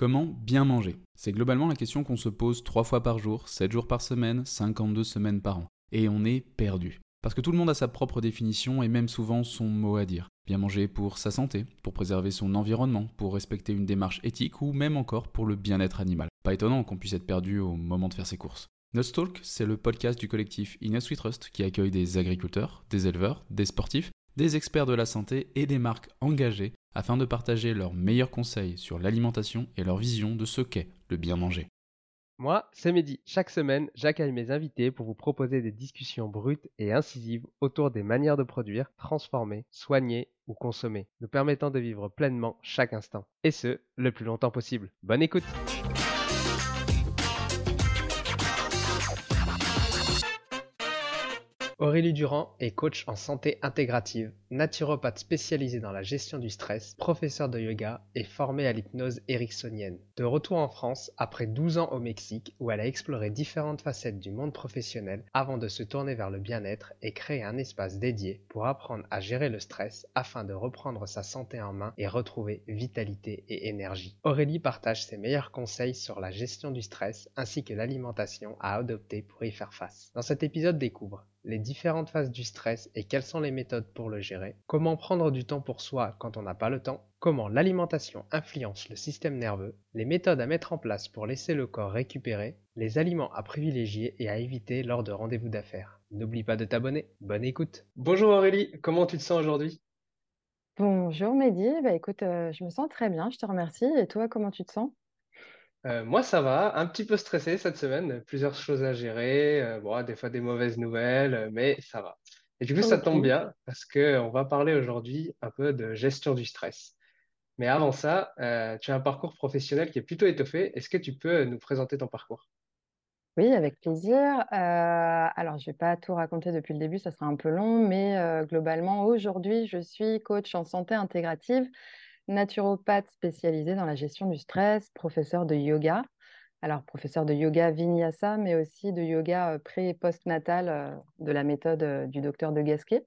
Comment bien manger? C'est globalement la question qu'on se pose 3 fois par jour, 7 jours par semaine, 52 semaines par an. Et on est perdu. Parce que tout le monde a sa propre définition et même souvent son mot à dire. Bien manger pour sa santé, pour préserver son environnement, pour respecter une démarche éthique ou même encore pour le bien-être animal. Pas étonnant qu'on puisse être perdu au moment de faire ses courses. Nutstalk, c'est le podcast du collectif We Trust qui accueille des agriculteurs, des éleveurs, des sportifs, des experts de la santé et des marques engagées afin de partager leurs meilleurs conseils sur l'alimentation et leur vision de ce qu'est le bien manger. Moi, c'est Mehdi. Chaque semaine, j'accueille mes invités pour vous proposer des discussions brutes et incisives autour des manières de produire, transformer, soigner ou consommer, nous permettant de vivre pleinement chaque instant. Et ce, le plus longtemps possible. Bonne écoute Aurélie Durand est coach en santé intégrative, naturopathe spécialisée dans la gestion du stress, professeure de yoga et formée à l'hypnose ericksonienne. De retour en France, après 12 ans au Mexique, où elle a exploré différentes facettes du monde professionnel avant de se tourner vers le bien-être et créer un espace dédié pour apprendre à gérer le stress afin de reprendre sa santé en main et retrouver vitalité et énergie. Aurélie partage ses meilleurs conseils sur la gestion du stress ainsi que l'alimentation à adopter pour y faire face. Dans cet épisode découvre les différentes phases du stress et quelles sont les méthodes pour le gérer, comment prendre du temps pour soi quand on n'a pas le temps, comment l'alimentation influence le système nerveux, les méthodes à mettre en place pour laisser le corps récupérer, les aliments à privilégier et à éviter lors de rendez-vous d'affaires. N'oublie pas de t'abonner. Bonne écoute. Bonjour Aurélie, comment tu te sens aujourd'hui? Bonjour Mehdi, bah écoute, euh, je me sens très bien, je te remercie. Et toi, comment tu te sens? Euh, moi, ça va, un petit peu stressé cette semaine, plusieurs choses à gérer, euh, bon, des fois des mauvaises nouvelles, euh, mais ça va. Et du coup, ça tombe bien parce qu'on va parler aujourd'hui un peu de gestion du stress. Mais avant ça, tu as un parcours professionnel qui est plutôt étoffé. Est-ce que tu peux nous présenter ton parcours? Oui, avec plaisir. Euh, alors, je vais pas tout raconter depuis le début, ça sera un peu long, mais euh, globalement, aujourd'hui, je suis coach en santé intégrative, naturopathe spécialisée dans la gestion du stress, professeur de yoga. Alors, professeur de yoga vinyasa, mais aussi de yoga euh, pré- et post-natal euh, de la méthode euh, du docteur de Gasquet.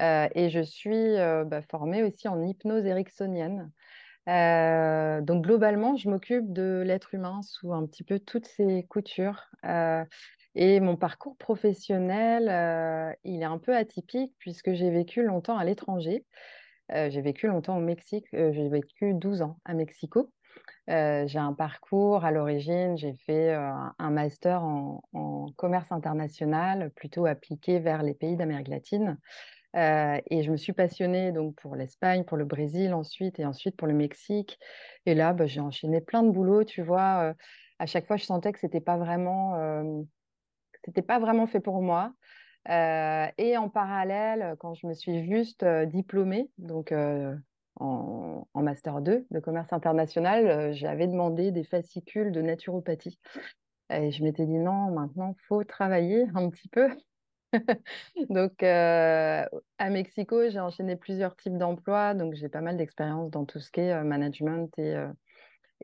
Et je suis bah, formée aussi en hypnose ericksonienne. Donc globalement, je m'occupe de l'être humain sous un petit peu toutes ses coutures. Et mon parcours professionnel, il est un peu atypique puisque j'ai vécu longtemps à l'étranger. Euh, j'ai vécu longtemps au Mexique. Euh, j'ai vécu 12 ans à Mexico. Euh, j'ai un parcours à l'origine, j'ai fait un master en, commerce international, plutôt appliqué vers les pays d'Amérique latine. Et je me suis passionnée donc pour l'Espagne, pour le Brésil ensuite, et ensuite pour le Mexique. Et là, bah, j'ai enchaîné plein de boulot, tu vois. à chaque fois, je sentais que c'était pas vraiment, pas vraiment fait pour moi. Euh, et en parallèle, quand je me suis juste euh, diplômée, donc euh, en, master 2 de commerce international, j'avais demandé des fascicules de naturopathie. Et je m'étais dit non, maintenant, faut travailler un petit peu. Donc, à Mexico, j'ai enchaîné plusieurs types d'emplois. Donc, j'ai pas mal d'expérience dans tout ce qui est management et,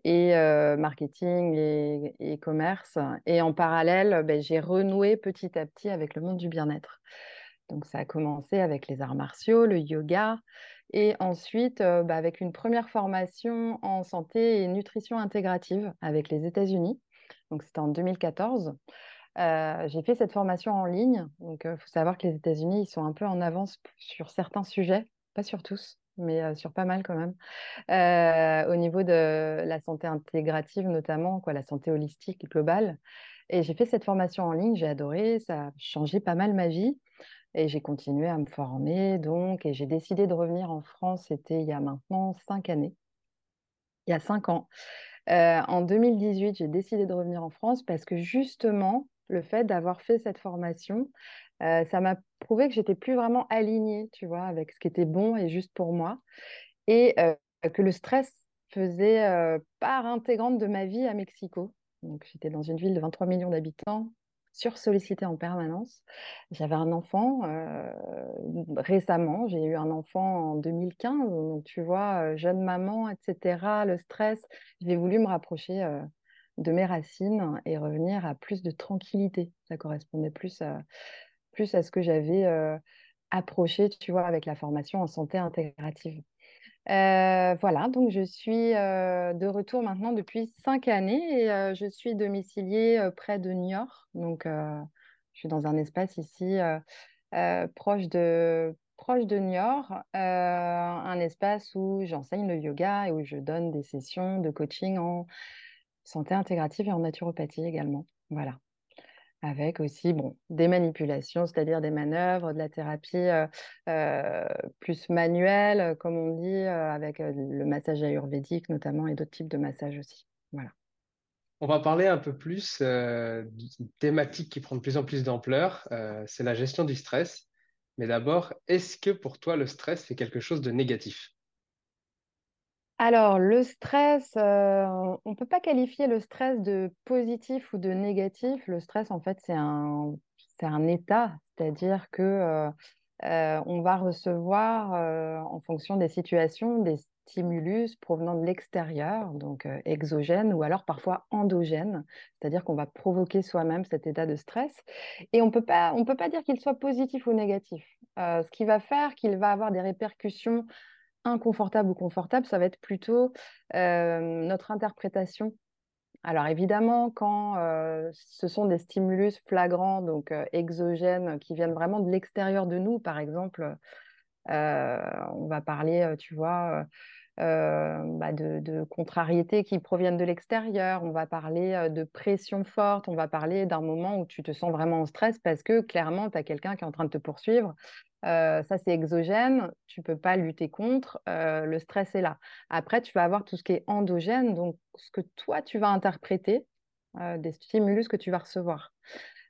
et marketing et, commerce. Et en parallèle, ben, j'ai renoué petit à petit avec le monde du bien-être. Donc, ça a commencé avec les arts martiaux, le yoga, et ensuite bah, avec une première formation en santé et nutrition intégrative avec les États-Unis. Donc, c'était en 2014. j'ai fait cette formation en ligne. Donc, il faut savoir que les États-Unis, ils sont un peu en avance sur certains sujets, pas sur tous mais sur pas mal quand même. au niveau de la santé intégrative notamment, quoi, la santé holistique globale. Et j'ai fait cette formation en ligne, j'ai adoré, ça a changé pas mal ma vie. Et j'ai continué à me former, donc, et j'ai décidé de revenir en France, c'était il y a maintenant cinq années, il y a cinq ans. en 2018, j'ai décidé de revenir en France parce que justement, le fait d'avoir fait cette formation, ça m'a prouvé que j'étais plus vraiment alignée, tu vois, avec ce qui était bon et juste pour moi, et que le stress faisait part intégrante de ma vie à Mexico. Donc, j'étais dans une ville de 23 millions d'habitants, sursollicitée en permanence. J'avais un enfant récemment, j'ai eu un enfant en 2015, donc tu vois, jeune maman, etc., le stress, j'ai voulu me rapprocher de mes racines et revenir à plus de tranquillité. Ça correspondait plus à, plus à ce que j'avais approché, tu vois, avec la formation en santé intégrative. voilà, donc je suis de retour maintenant depuis cinq années et je suis domiciliée près de Niort. Donc, je suis dans un espace ici proche de proche de Niort, un espace où j'enseigne le yoga et où je donne des sessions de coaching en santé intégrative et en naturopathie également. Voilà avec aussi des manipulations, c'est-à-dire des manœuvres, de la thérapie plus manuelle, comme on dit, avec le massage ayurvédique notamment et d'autres types de massages aussi. Voilà. On va parler un peu plus d'une thématique qui prend de plus en plus d'ampleur, c'est la gestion du stress. Mais d'abord, est-ce que pour toi le stress c'est quelque chose de négatif? Alors, le stress, on ne peut pas qualifier le stress de positif ou de négatif. Le stress, en fait, c'est un, un état, c'est-à-dire que on va recevoir, en fonction des situations, des stimulus provenant de l'extérieur, donc exogènes ou alors parfois endogènes, c'est-à-dire qu'on va provoquer soi-même cet état de stress. Et on ne peut pas dire qu'il soit positif ou négatif. ce qui va faire qu'il va avoir des répercussions inconfortable ou confortable, ça va être plutôt notre interprétation. Alors évidemment, quand ce sont des stimulus flagrants, donc exogènes, qui viennent vraiment de l'extérieur de nous, par exemple, on va parler, tu vois, bah, de, de, contrariétés qui proviennent de l'extérieur, on va parler de pression forte, on va parler d'un moment où tu te sens vraiment en stress parce que clairement, tu as quelqu'un qui est en train de te poursuivre ça, c'est exogène, tu peux pas lutter contre, le stress est là. Après, tu vas avoir tout ce qui est endogène, donc ce que toi, tu vas interpréter, des stimulus que tu vas recevoir.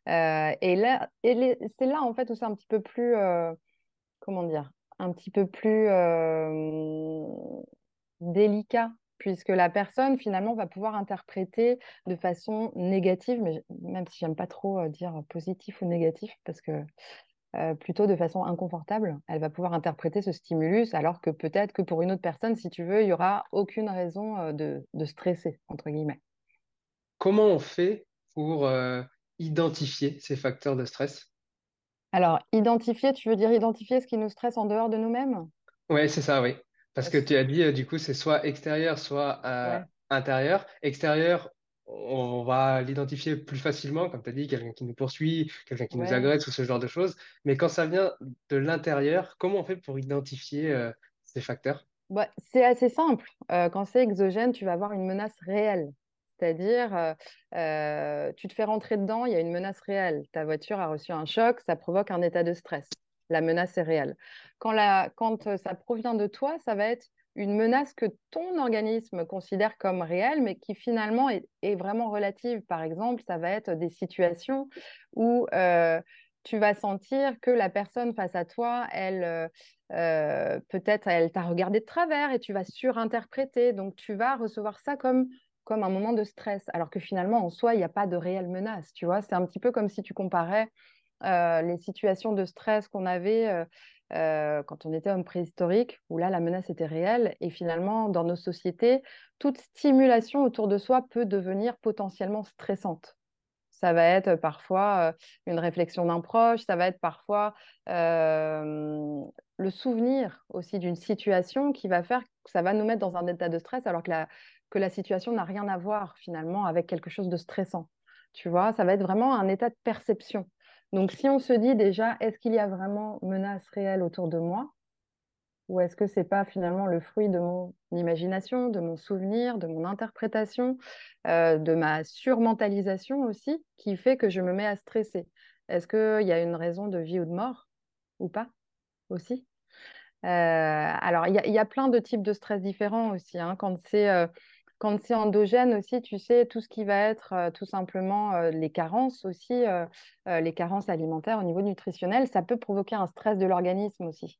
et là, c'est là, en fait, où c'est un petit peu plus, comment dire, un petit peu plus délicat, puisque la personne, finalement, va pouvoir interpréter de façon négative, mais même si j'aime pas trop dire positif ou négatif, parce que euh, plutôt de façon inconfortable. Elle va pouvoir interpréter ce stimulus, alors que peut-être que pour une autre personne, si tu veux, il n'y aura aucune raison euh, de, stresser, entre guillemets. Comment on fait pour euh, identifier ces facteurs de stress? Alors, identifier, tu veux dire identifier ce qui nous stresse en dehors de nous-mêmes? Oui, c'est ça, oui. Parce que tu as dit, du coup, c'est soit extérieur, soit intérieur. Extérieur, on va l'identifier plus facilement, comme tu as dit, quelqu'un qui nous poursuit, quelqu'un qui nous agresse ou ce genre de choses. Mais quand ça vient de l'intérieur, comment on fait pour identifier euh, ces facteurs? Bah, C'est assez simple. Euh, quand c'est exogène, tu vas avoir une menace réelle. C'est-à-dire, euh, tu te fais rentrer dedans, il y a une menace réelle. Ta voiture a reçu un choc, ça provoque un état de stress. La menace est réelle. Quand, quand ça provient de toi, ça va être une menace que ton organisme considère comme réelle, mais qui finalement est, vraiment relative. Par exemple, ça va être des situations où euh, tu vas sentir que la personne face à toi, elle, euh, euh, peut-être, elle t'a regardé de travers et tu vas surinterpréter. Donc, tu vas recevoir ça comme comme un moment de stress, alors que finalement, en soi, il n'y a pas de réelle menace, tu vois. C'est un petit peu comme si tu comparais les situations de stress qu'on avait quand on était homme préhistorique, où là, la menace était réelle. Et finalement, dans nos sociétés, toute stimulation autour de soi peut devenir potentiellement stressante. Ça va être parfois une réflexion d'un proche, ça va être parfois le souvenir aussi d'une situation qui va faire que ça va nous mettre dans un état de stress alors que la, que la situation n'a rien à voir finalement avec quelque chose de stressant. Tu vois, ça va être vraiment un état de perception. Donc, si on se dit déjà, est-ce qu'il y a vraiment menace réelle autour de moi? Ou est-ce que ce n'est pas finalement le fruit de mon imagination, de mon souvenir, de mon interprétation, euh, de ma surmentalisation aussi, qui fait que je me mets à stresser? Est-ce qu'il y a une raison de vie ou de mort? Ou pas aussi? Euh, Alors, il y, a plein de types de stress différents aussi. Hein. Quand c'est euh, quand c'est endogène aussi, tu sais, tout ce qui va être euh, tout simplement euh, les carences aussi, euh, les carences alimentaires au niveau nutritionnel, ça peut provoquer un stress de l'organisme aussi.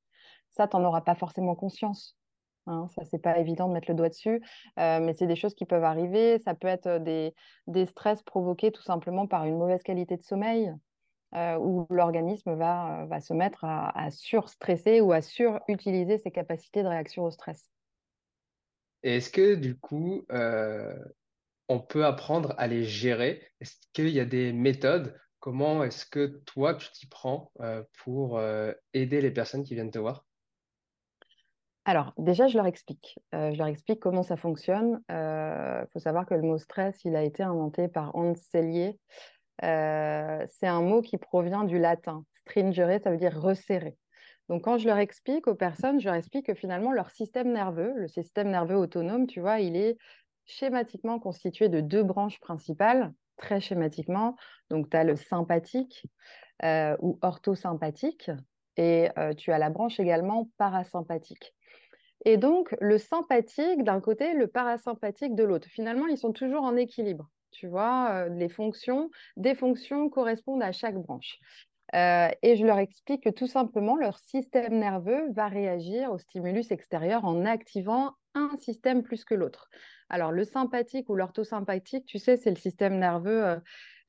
Ça, tu n'en auras pas forcément conscience. Hein, ça, c'est pas évident de mettre le doigt dessus, mais c'est des choses qui peuvent arriver. Ça peut être des, des stress provoqués tout simplement par une mauvaise qualité de sommeil, où l'organisme va, va se mettre à, à surstresser ou à surutiliser ses capacités de réaction au stress. Et est-ce que du coup, euh, on peut apprendre à les gérer? Est-ce qu'il y a des méthodes? Comment est-ce que toi, tu t'y prends euh, pour euh, aider les personnes qui viennent te voir? Alors, déjà, je leur explique. je leur explique comment ça fonctionne. Il faut savoir que le mot stress, il a été inventé par Hans Selye. c'est un mot qui provient du latin. Stringere, ça veut dire resserrer. Donc, quand je leur explique aux personnes, je leur explique que finalement, leur système nerveux, le système nerveux autonome, tu vois, il est schématiquement constitué de deux branches principales, très schématiquement. Donc, tu as le sympathique euh, ou orthosympathique et euh, tu as la branche également parasympathique. Et donc, le sympathique d'un côté, le parasympathique de l'autre. Finalement, ils sont toujours en équilibre. Tu vois, euh, les fonctions, des fonctions correspondent à chaque branche. Euh, et je leur explique que tout simplement, leur système nerveux va réagir au stimulus extérieur en activant un système plus que l'autre. Alors, le sympathique ou l'orthosympathique, tu sais, c'est le système nerveux euh,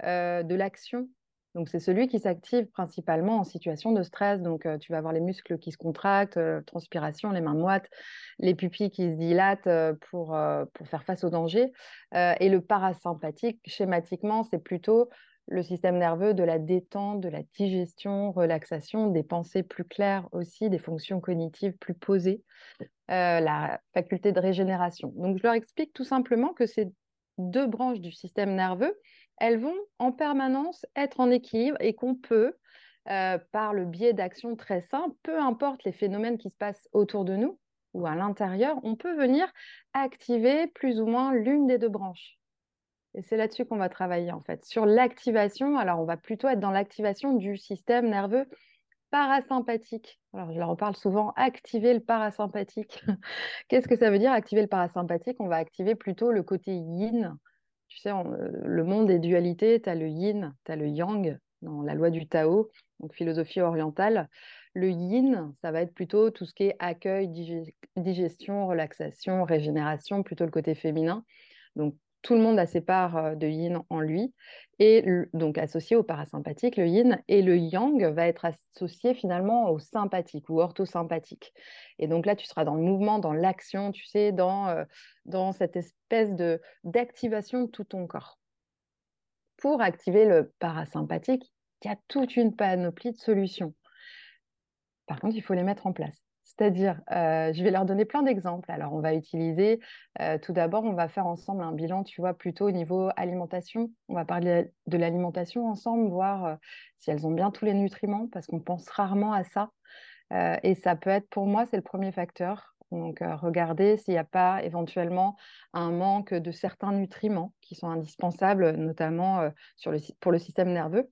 euh, de l'action. Donc, c'est celui qui s'active principalement en situation de stress. Donc, tu vas avoir les muscles qui se contractent, transpiration, les mains moites, les pupilles qui se dilatent pour, pour faire face au danger. et le parasympathique, schématiquement, c'est plutôt le système nerveux, de la détente, de la digestion, relaxation, des pensées plus claires aussi, des fonctions cognitives plus posées, euh, la faculté de régénération. Donc, je leur explique tout simplement que ces deux branches du système nerveux, elles vont en permanence être en équilibre et qu'on peut, euh, par le biais d'actions très simples, peu importe les phénomènes qui se passent autour de nous ou à l'intérieur, on peut venir activer plus ou moins l'une des deux branches. Et c'est là-dessus qu'on va travailler en fait. Sur l'activation, alors on va plutôt être dans l'activation du système nerveux parasympathique. Alors je leur reparle souvent, activer le parasympathique. Qu'est-ce que ça veut dire activer le parasympathique? On va activer plutôt le côté yin. Tu sais, euh, le monde des dualités, tu as le yin, tu as le yang dans la loi du Tao, donc philosophie orientale. Le yin, ça va être plutôt tout ce qui est accueil, digestion, relaxation, régénération, plutôt le côté féminin. Donc tout le monde a ses parts euh, de yin en lui, et donc associé au parasympathique, le yin, et le yang va être associé finalement au sympathique ou orthosympathique. Et donc là, tu seras dans le mouvement, dans l'action, tu sais, dans, euh, dans cette espèce de d'activation de tout ton corps. Pour activer le parasympathique, il y a toute une panoplie de solutions. Par contre, il faut les mettre en place. C'est-à-dire, euh, je vais leur donner plein d'exemples. Alors, on va utiliser, euh, tout d'abord, on va faire ensemble un bilan, tu vois, plutôt au niveau alimentation. On va parler de l'alimentation ensemble, voir euh, si elles ont bien tous les nutriments, parce qu'on pense rarement à ça. et ça peut être, pour moi, c'est le premier facteur. Donc, regarder s'il n'y a pas éventuellement un manque de certains nutriments qui sont indispensables, notamment sur le, pour le système nerveux.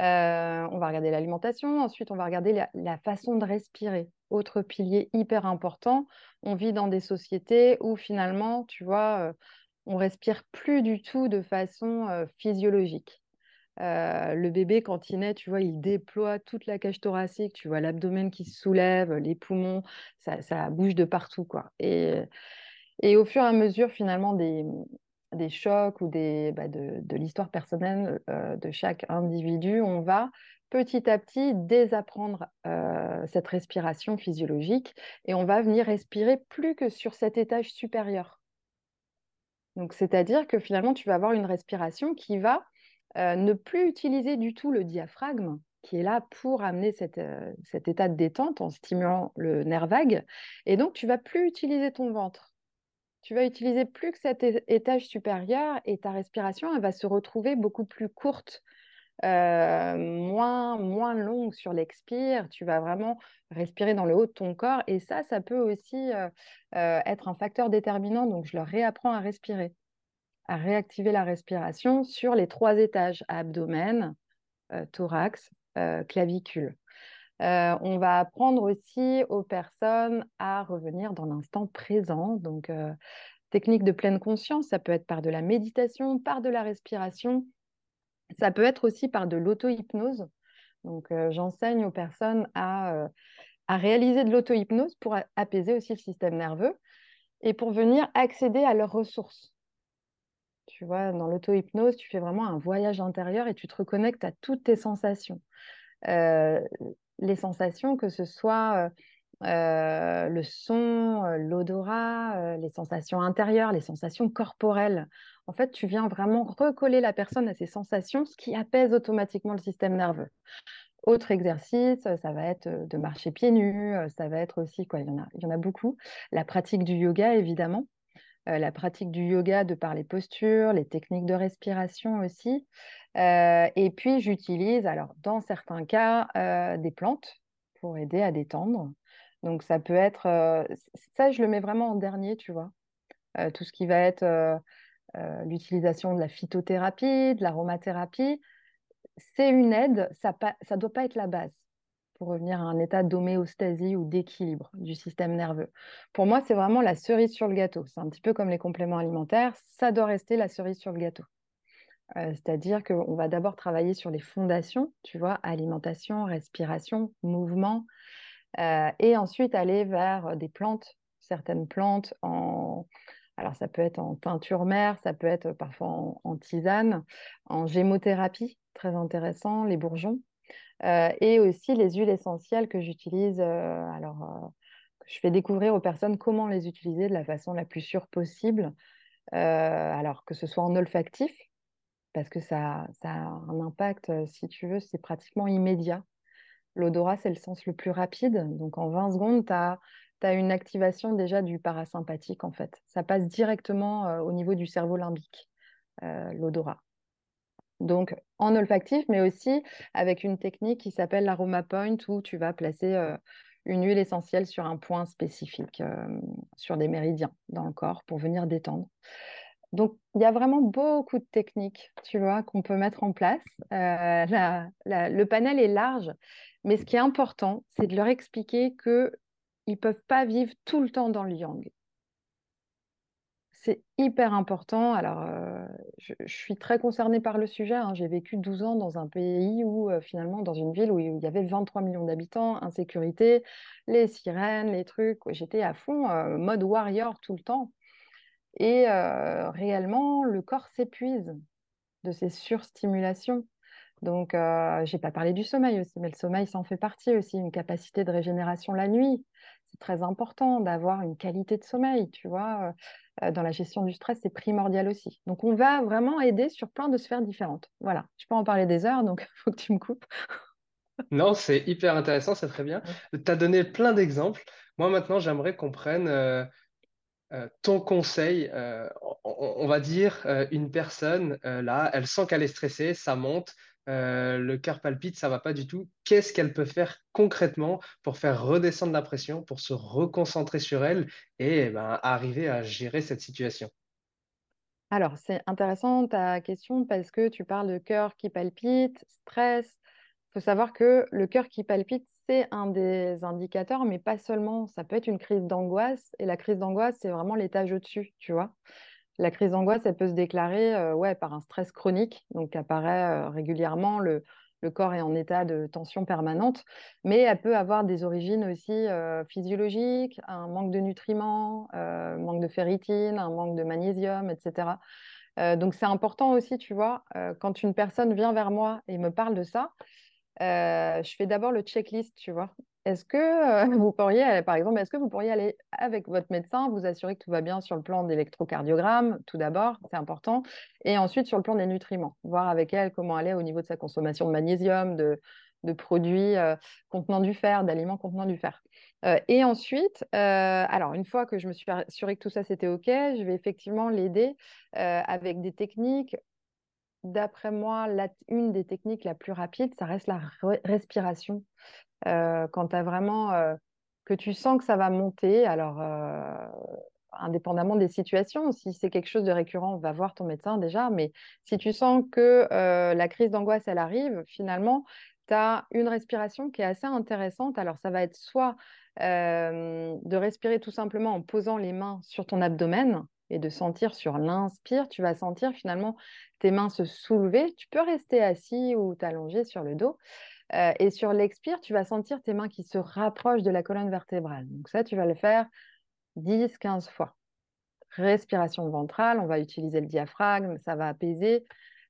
On va regarder l'alimentation, ensuite on va regarder la, façon de respirer autre pilier hyper important, on vit dans des sociétés où finalement, tu vois, euh, on respire plus du tout de façon euh, physiologique. Euh, le bébé, quand il naît, tu vois, il déploie toute la cage thoracique, tu vois l'abdomen qui se soulève, les poumons, ça, bouge de partout, quoi. Et, au fur et à mesure, finalement, des, des chocs ou des, bah, de, l'histoire personnelle de chaque individu, on va petit à petit désapprendre cette respiration physiologique et on va venir respirer plus que sur cet étage supérieur. Donc, c'est-à-dire que finalement, tu vas avoir une respiration qui va ne plus utiliser du tout le diaphragme, qui est là pour amener cet état de détente en stimulant le nerf vague. Et donc, tu vas plus utiliser ton ventre. Tu vas utiliser plus que cet étage supérieur et ta respiration, elle va se retrouver beaucoup plus courte, moins, moins longue sur l'expire. Tu vas vraiment respirer dans le haut de ton corps. Et ça, ça peut aussi être un facteur déterminant. Donc, je leur réapprends à respirer, à réactiver la respiration sur les trois étages, abdomen, thorax, clavicule. On va apprendre aussi aux personnes à revenir dans l'instant présent. Donc, technique de pleine conscience, ça peut être par de la méditation, par de la respiration ça peut être aussi par de l'auto-hypnose. Donc, j'enseigne aux personnes à, à réaliser de l'auto-hypnose pour apaiser aussi le système nerveux et pour venir accéder à leurs ressources. Tu vois, dans l'auto-hypnose, tu fais vraiment un voyage intérieur et tu te reconnectes à toutes tes sensations. Les sensations, que ce soit le son, l'odorat, les sensations intérieures, les sensations corporelles en fait, tu viens vraiment recoller la personne à ses sensations, ce qui apaise automatiquement le système nerveux. Autre exercice, ça va être de marcher pieds nus, ça va être aussi, quoi, il y en a, il y en a beaucoup, la pratique du yoga, évidemment. La pratique du yoga de par les postures, les techniques de respiration aussi. et puis, j'utilise, alors, dans certains cas, des plantes pour aider à détendre. Donc, ça peut être, ça, je le mès vraiment en dernier, tu vois. tout ce qui va être euh, l'utilisation de la phytothérapie, de l'aromathérapie, c'est une aide, ça ne doit pas être la base pour revenir à un état d'homéostasie ou d'équilibre du système nerveux. Pour moi, c'est vraiment la cerise sur le gâteau. C'est un petit peu comme les compléments alimentaires, ça doit rester la cerise sur le gâteau. Euh, c'est-à-dire qu'on va d'abord travailler sur les fondations, tu vois, alimentation, respiration, mouvement, euh, et ensuite aller vers des plantes, certaines plantes en, alors, ça peut être en teinture mère, ça peut être parfois en, tisane, en gémothérapie, très intéressant, les bourgeons, euh, et aussi les huiles essentielles que j'utilise. Euh, alors, euh, je fais découvrir aux personnes comment les utiliser de la façon la plus sûre possible. alors, que ce soit en olfactif, parce que ça, ça a un impact, si tu veux, c'est pratiquement immédiat. L'odorat, c'est le sens le plus rapide. Donc, en 20 secondes, tu as une activation déjà du parasympathique en fait. Ça passe directement euh, au niveau du cerveau limbique, euh, l'odorat. Donc en olfactif, mais aussi avec une technique qui s'appelle l'aroma point où tu vas placer euh, une huile essentielle sur un point spécifique, sur des méridiens dans le corps pour venir détendre. Donc, il y a vraiment beaucoup de techniques, tu vois, qu'on peut mettre en place. le panel est large, mais ce qui est important, c'est de leur expliquer que ils peuvent pas vivre tout le temps dans le yang. C'est hyper important. Alors, euh, je, suis très concernée par le sujet. Hein. J'ai vécu 12 ans dans un pays où, euh, finalement, dans une ville où il y avait 23 millions d'habitants, insécurité, les sirènes, les trucs. J'étais à fond, euh, mode warrior tout le temps. Et réellement, le corps s'épuise de ces surstimulations. Donc, je n'ai pas parlé du sommeil aussi, mais le sommeil, ça en fait partie aussi, une capacité de régénération la nuit c'est très important d'avoir une qualité de sommeil, tu vois. Euh, dans la gestion du stress, c'est primordial aussi. Donc, on va vraiment aider sur plein de sphères différentes. Voilà, je peux en parler des heures, donc il faut que tu me coupes. non, c'est hyper intéressant, c'est très bien. Tu as donné plein d'exemples. Moi, maintenant, j'aimerais qu'on prenne euh, euh, ton conseil. on, va dire, une personne, là, elle sent qu'elle est stressée, ça monte, euh, le cœur palpite, ça va pas du tout. Qu'est-ce qu'elle peut faire concrètement pour faire redescendre la pression, pour se reconcentrer sur elle et ben, arriver à gérer cette situation? Alors, c'est intéressant ta question parce que tu parles de cœur qui palpite, stress. Il faut savoir que le cœur qui palpite, c'est un des indicateurs, mais pas seulement. Ça peut être une crise d'angoisse et la crise d'angoisse, c'est vraiment l'étage au-dessus, tu vois. La crise d'angoisse, elle peut se déclarer euh, ouais, par un stress chronique, donc apparaît euh, régulièrement, le, corps est en état de tension permanente, mais elle peut avoir des origines aussi euh, physiologiques, un manque de nutriments, manque de ferritine, un manque de magnésium, etc. donc, c'est important aussi, tu vois, quand une personne vient vers moi et me parle de ça, je fais d'abord le checklist, tu vois. Est-ce que vous pourriez, par exemple, est-ce que vous pourriez aller avec votre médecin, vous assurer que tout va bien sur le plan d'électrocardiogramme, tout d'abord, c'est important, et ensuite sur le plan des nutriments, voir avec elle comment elle est au niveau de sa consommation de magnésium, de, produits contenant du fer, d'aliments contenant du fer. et ensuite, alors une fois que je me suis assurée que tout ça c'était OK, je vais effectivement l'aider avec des techniques. D'après moi, une des techniques la plus rapide, ça reste la respiration euh, quand tu as vraiment euh, que tu sens que ça va monter, alors euh, indépendamment des situations, si c'est quelque chose de récurrent, va voir ton médecin déjà, mais si tu sens que la crise d'angoisse, elle arrive, finalement, tu as une respiration qui est assez intéressante. Alors, ça va être soit de respirer tout simplement en posant les mains sur ton abdomen et de sentir sur l'inspire, tu vas sentir finalement tes mains se soulever. Tu peux rester assis ou t'allonger sur le dos. Euh, et sur l'expire, tu vas sentir tes mains qui se rapprochent de la colonne vertébrale. Donc ça, tu vas le faire 10-15 fois. Respiration ventrale, on va utiliser le diaphragme, ça va apaiser,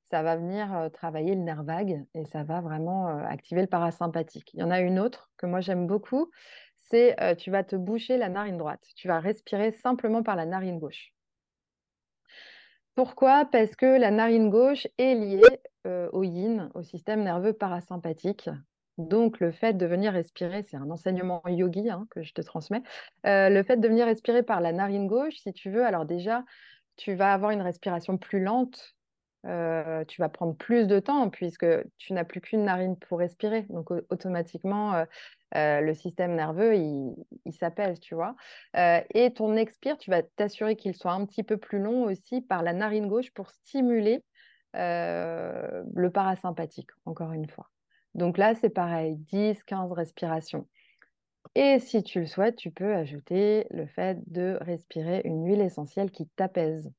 ça va venir euh, travailler le nerf vague et ça va vraiment euh, activer le parasympathique. Il y en a une autre que moi j'aime beaucoup, c'est tu vas te boucher la narine droite. Tu vas respirer simplement par la narine gauche. Pourquoi? Parce que la narine gauche est liée euh, au yin, au système nerveux parasympathique. Donc, le fait de venir respirer, c'est un enseignement yogi hein, que je te transmets. Euh, le fait de venir respirer par la narine gauche, si tu veux, alors déjà, tu vas avoir une respiration plus lente. Euh, tu vas prendre plus de temps puisque tu n'as plus qu'une narine pour respirer. Donc, automatiquement, euh, le système nerveux, il, il s'apaise, tu vois. Euh, et ton expire, tu vas t'assurer qu'il soit un petit peu plus long aussi par la narine gauche pour stimuler euh, le parasympathique, encore une fois. Donc là, c'est pareil, 10, 15 respirations. Et si tu le souhaites, tu peux ajouter le fait de respirer une huile essentielle qui t'apaise.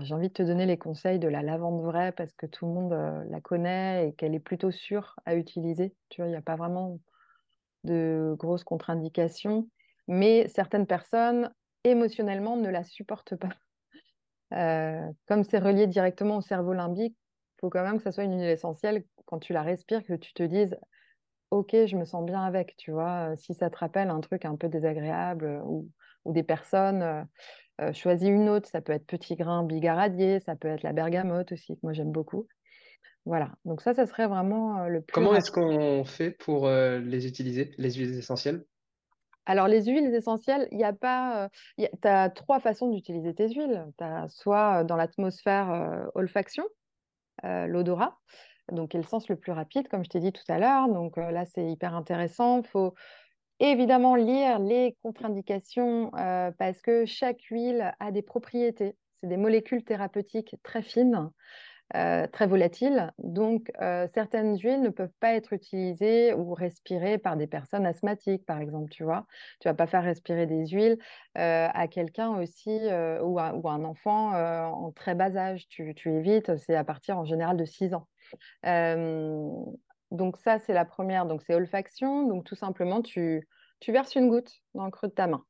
J'ai envie de te donner les conseils de la lavande vraie parce que tout le monde la connaît et qu'elle est plutôt sûre à utiliser. Tu vois, il n'y a pas vraiment de grosses contre-indications, mais certaines personnes, émotionnellement, ne la supportent pas. Euh, comme c'est relié directement au cerveau limbique, il faut quand même que ça soit une huile essentielle quand tu la respires, que tu te dises Ok, je me sens bien avec, tu vois. Euh, si ça te rappelle un truc un peu désagréable euh, ou, des personnes, choisis une autre. Ça peut être petit grain bigaradier, ça peut être la bergamote aussi, que moi j'aime beaucoup. Voilà, donc ça, ça serait vraiment le plus. Comment est-ce qu'on fait pour les utiliser, les huiles essentielles? Alors, les huiles essentielles, il n'y a pas. tu as trois façons d'utiliser tes huiles. Tu as soit dans l'atmosphère olfaction, l'odorat, donc qui est le sens le plus rapide, comme je t'ai dit tout à l'heure. Donc là, c'est hyper intéressant. Il faut évidemment lire les contre-indications parce que chaque huile a des propriétés. C'est des molécules thérapeutiques très fines. Euh, très volatile. Donc, euh, certaines huiles ne peuvent pas être utilisées ou respirées par des personnes asthmatiques, par exemple, tu vois. Tu vas pas faire respirer des huiles euh, à quelqu'un aussi ou à, un enfant en très bas âge. Tu, évites, c'est à partir en général de 6 ans. Donc, ça, c'est la première. Donc, c'est olfaction. Donc, tout simplement, tu, tu verses une goutte dans le creux de ta main.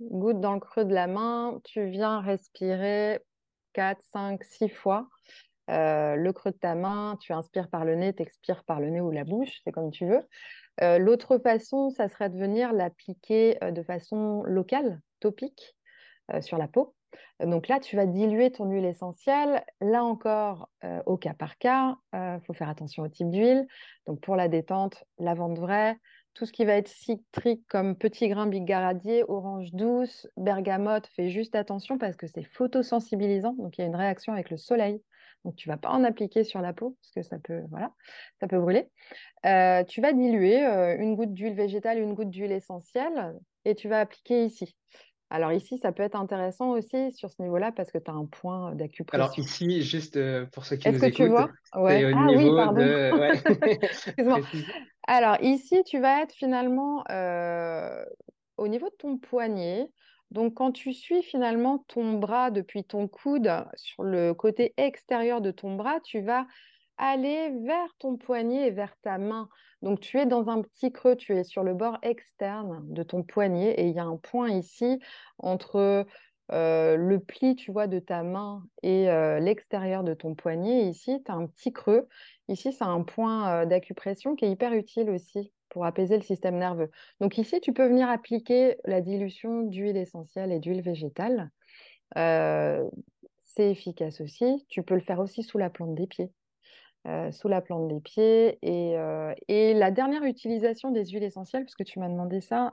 Goutte dans le creux de la main, tu viens respirer 4, 5, 6 fois. Euh, le creux de ta main, tu inspires par le nez, tu expires par le nez ou la bouche, c'est comme tu veux. Euh, l'autre façon, ça serait de venir l'appliquer euh, de façon locale, topique, sur la peau. Donc là, tu vas diluer ton huile essentielle. Là encore, au cas par cas, il faut faire attention au type d'huile. Donc pour la détente, lavande vraie, tout ce qui va être citrique comme petit grain bigaradier, orange douce, bergamote, fais juste attention parce que c'est photosensibilisant, donc il y a une réaction avec le soleil. Donc tu ne vas pas en appliquer sur la peau parce que ça peut, voilà, ça peut brûler. Euh, tu vas diluer euh, une goutte d'huile végétale, une goutte d'huile essentielle et tu vas appliquer ici. Alors ici, ça peut être intéressant aussi sur ce niveau-là parce que tu as un point d'acupression. Alors ici, juste euh, pour ceux qui nous écoutent, tu vois? Ouais. au ah, niveau oui, de... Alors ici, tu vas être finalement euh, au niveau de ton poignet. Donc quand tu suis finalement ton bras depuis ton coude sur le côté extérieur de ton bras, tu vas aller vers ton poignet et vers ta main. Donc tu es dans un petit creux, tu es sur le bord externe de ton poignet et il y a un point ici entre le pli, tu vois, de ta main et l'extérieur de ton poignet. Ici, tu as un petit creux. Ici, c'est un point d'acupression qui est hyper utile aussi pour apaiser le système nerveux. Donc ici, tu peux venir appliquer la dilution d'huile essentielle et d'huile végétale. c'est efficace aussi. Tu peux le faire aussi sous la plante des pieds. Sous la plante des pieds. Et, et, la dernière utilisation des huiles essentielles, parce que tu m'as demandé ça,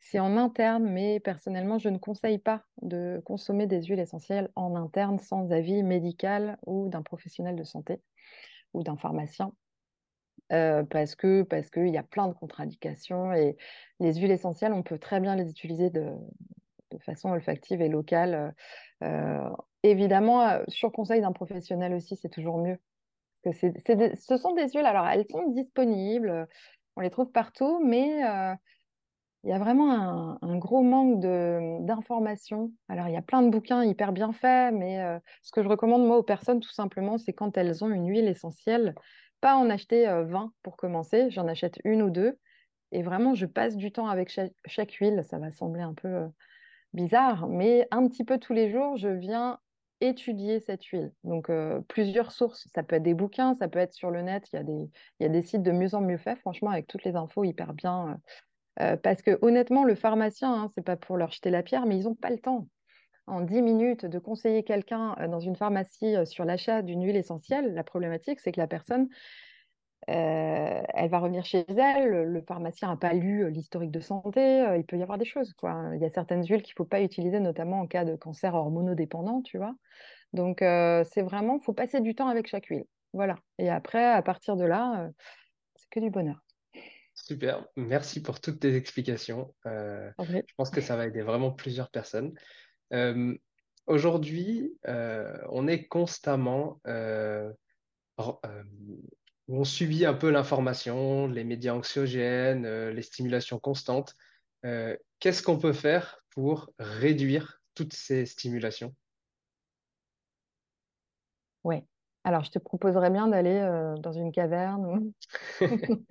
c'est en interne, mais personnellement, je ne conseille pas de consommer des huiles essentielles en interne sans avis médical ou d'un professionnel de santé ou d'un pharmacien. Euh, parce que parce qu'il y a plein de contre-indications et les huiles essentielles, on peut très bien les utiliser de, façon olfactive et locale. Euh, évidemment, euh, sur conseil d'un professionnel aussi, c'est toujours mieux. Que ce sont des huiles, alors elles sont disponibles, on les trouve partout, mais il y a vraiment un, gros manque d'informations. Alors, il y a plein de bouquins hyper bien faits, mais euh, ce que je recommande, moi, aux personnes, tout simplement, c'est quand elles ont une huile essentielle, pas en acheter 20 euh, pour commencer, j'en achète une ou deux. Et vraiment, je passe du temps avec chaque, huile. Ça va sembler un peu euh, bizarre, mais un petit peu tous les jours, je viens étudier cette huile. Donc, plusieurs sources. Ça peut être des bouquins, ça peut être sur le net. Il y a des, sites de mieux en mieux faits, franchement, avec toutes les infos hyper bien euh, parce que honnêtement, le pharmacien, hein, c'est pas pour leur jeter la pierre, mais ils n'ont pas le temps. En 10 minutes, de conseiller quelqu'un euh, dans une pharmacie euh, sur l'achat d'une huile essentielle, la problématique, c'est que la personne, elle va revenir chez elle, le pharmacien n'a pas lu l'historique de santé, il peut y avoir des choses. Quoi. Il y a certaines huiles qu'il ne faut pas utiliser, notamment en cas de cancer hormonodépendant, tu vois. Donc, c'est vraiment, il faut passer du temps avec chaque huile. Voilà. Et après, à partir de là, c'est que du bonheur. Super, merci pour toutes tes explications. Je pense que ça va aider vraiment plusieurs personnes. Aujourd'hui, on est constamment, on subit un peu l'information, les médias anxiogènes, les stimulations constantes. Qu'est-ce qu'on peut faire pour réduire toutes ces stimulations? Oui. Alors, je te proposerais bien d'aller dans une caverne.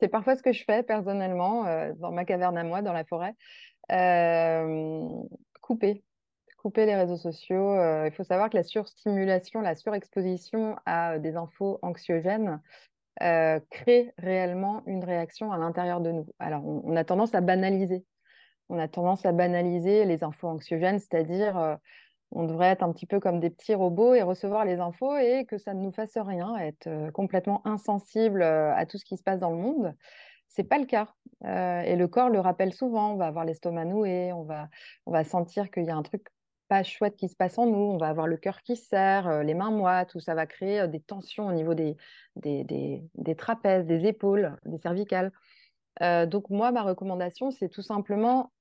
C'est parfois ce que je fais personnellement dans ma caverne à moi, dans la forêt. couper. Couper les réseaux sociaux. il faut savoir que la surstimulation, la surexposition à des infos anxiogènes crée réellement une réaction à l'intérieur de nous. Alors, on, a tendance à banaliser. On a tendance à banaliser les infos anxiogènes, c'est-à-dire on devrait être un petit peu comme des petits robots et recevoir les infos et que ça ne nous fasse rien, être euh, complètement insensible euh, à tout ce qui se passe dans le monde. C'est pas le cas. Euh, et le corps le rappelle souvent. On va avoir l'estomac noué, on va, on va sentir qu'il y a un truc pas chouette qui se passe en nous, on va avoir le cœur qui serre, les mains moites, tout ça va créer des tensions au niveau des, des, des, trapèzes, des épaules, des cervicales. donc moi, ma recommandation, c'est tout simplement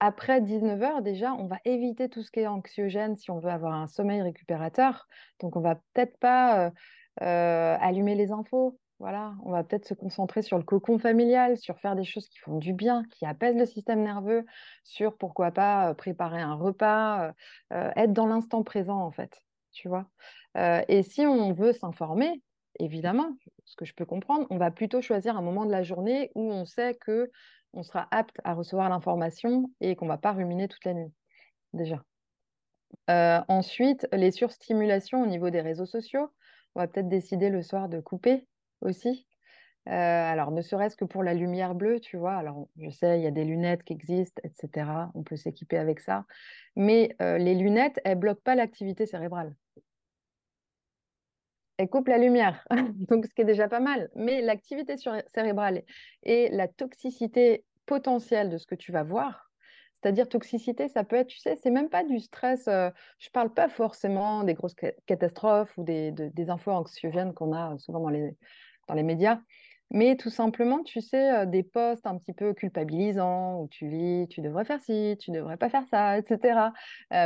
après 19h, déjà, on va éviter tout ce qui est anxiogène si on veut avoir un sommeil récupérateur. Donc, on va peut-être pas euh, euh, allumer les infos. Voilà, on va peut-être se concentrer sur le cocon familial, sur faire des choses qui font du bien, qui apaisent le système nerveux, sur pourquoi pas euh, préparer un repas, être dans l'instant présent en fait, tu vois? et si on veut s'informer, évidemment, ce que je peux comprendre, on va plutôt choisir un moment de la journée où on sait que on sera apte à recevoir l'information et qu'on va pas ruminer toute la nuit, déjà. Euh, ensuite, les surstimulations au niveau des réseaux sociaux. On va peut-être décider le soir de couper aussi. Euh, alors, ne serait-ce que pour la lumière bleue, tu vois. Alors, je sais, il y a des lunettes qui existent, etc. On peut s'équiper avec ça. Mais euh, les lunettes, elles ne bloquent pas l'activité cérébrale elle coupe la lumière, donc ce qui est déjà pas mal. Mais l'activité cérébrale et la toxicité potentielle de ce que tu vas voir, c'est-à-dire toxicité, ça peut être, tu sais, c'est même pas du stress. Euh, je parle pas forcément des grosses catastrophes ou des, des infos anxiogènes qu'on a souvent dans les, dans les médias mais tout simplement, tu sais, des posts un petit peu culpabilisants où tu lis, tu devrais faire ci, tu devrais pas faire ça, etc.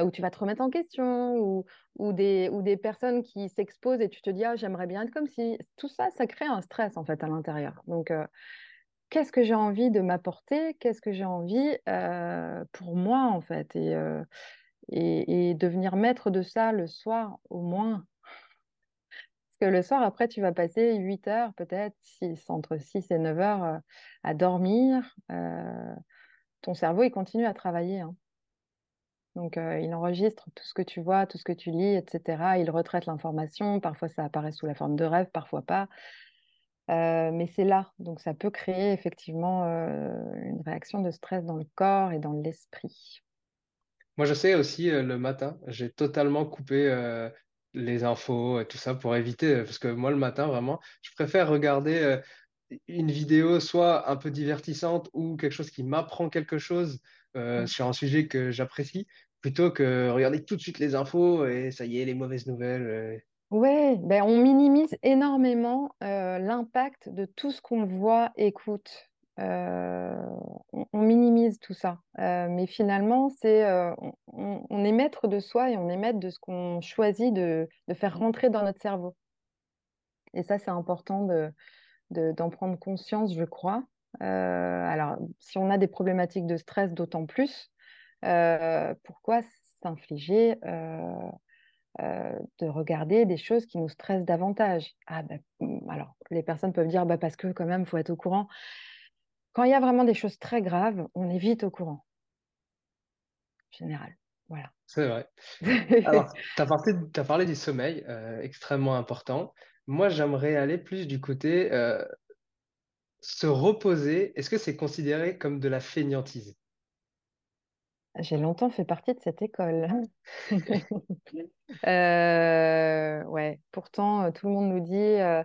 où tu vas te remettre en question, ou, des, personnes qui s'exposent et tu te dis, ah, j'aimerais bien être comme si. Tout ça, ça crée un stress en fait à l'intérieur. Donc, qu'est-ce que j'ai envie de m'apporter? Qu'est-ce que j'ai envie pour moi en fait? Et, et, et devenir maître de ça le soir au moins le soir, après, tu vas passer 8 heures, peut-être, entre 6 et 9 heures euh, à dormir. Euh, ton cerveau, il continue à travailler. Hein. Donc, il enregistre tout ce que tu vois, tout ce que tu lis, etc. Il retraite l'information. Parfois, ça apparaît sous la forme de rêve, parfois pas. mais c'est là. Donc, ça peut créer effectivement une réaction de stress dans le corps et dans l'esprit. Moi, je sais aussi le matin, j'ai totalement coupé les infos et tout ça pour éviter, parce que moi, le matin, vraiment, je préfère regarder une vidéo soit un peu divertissante ou quelque chose qui m'apprend quelque chose euh, sur un sujet que j'apprécie, plutôt que regarder tout de suite les infos et ça y est, les mauvaises nouvelles. Euh. Oui, ben on minimise énormément euh, l'impact de tout ce qu'on voit, écoute. On, minimise tout ça. mais finalement, c'est on, est maître de soi et on est maître de ce qu'on choisit de, faire rentrer dans notre cerveau. Et ça, c'est important de, d'en prendre conscience, je crois. Euh, alors, si on a des problématiques de stress, d'autant plus, euh, pourquoi s'infliger euh, de regarder des choses qui nous stressent davantage? Ah, ben, hmm, alors, les personnes peuvent dire bah, parce que quand même, il faut être au courant. Quand il y a vraiment des choses très graves, on est vite au courant. Général. Voilà. C'est vrai. Alors, tu as, as, parlé du sommeil, extrêmement important. Moi, j'aimerais aller plus du côté se reposer, est-ce que c'est considéré comme de la fainéantise? J'ai longtemps fait partie de cette école. Euh, ouais, pourtant, euh, tout le monde nous dit. Euh,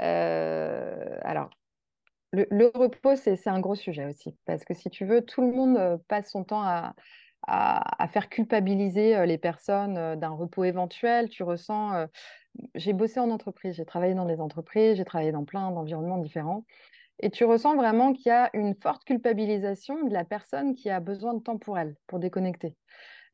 alors, le, repos, c'est un gros sujet aussi. Parce que si tu veux, tout le monde passe son temps à, faire culpabiliser les personnes d'un repos éventuel. Tu ressens. j'ai bossé en entreprise, j'ai travaillé dans des entreprises, j'ai travaillé dans plein d'environnements différents. Et tu ressens vraiment qu'il y a une forte culpabilisation de la personne qui a besoin de temps pour elle, pour déconnecter.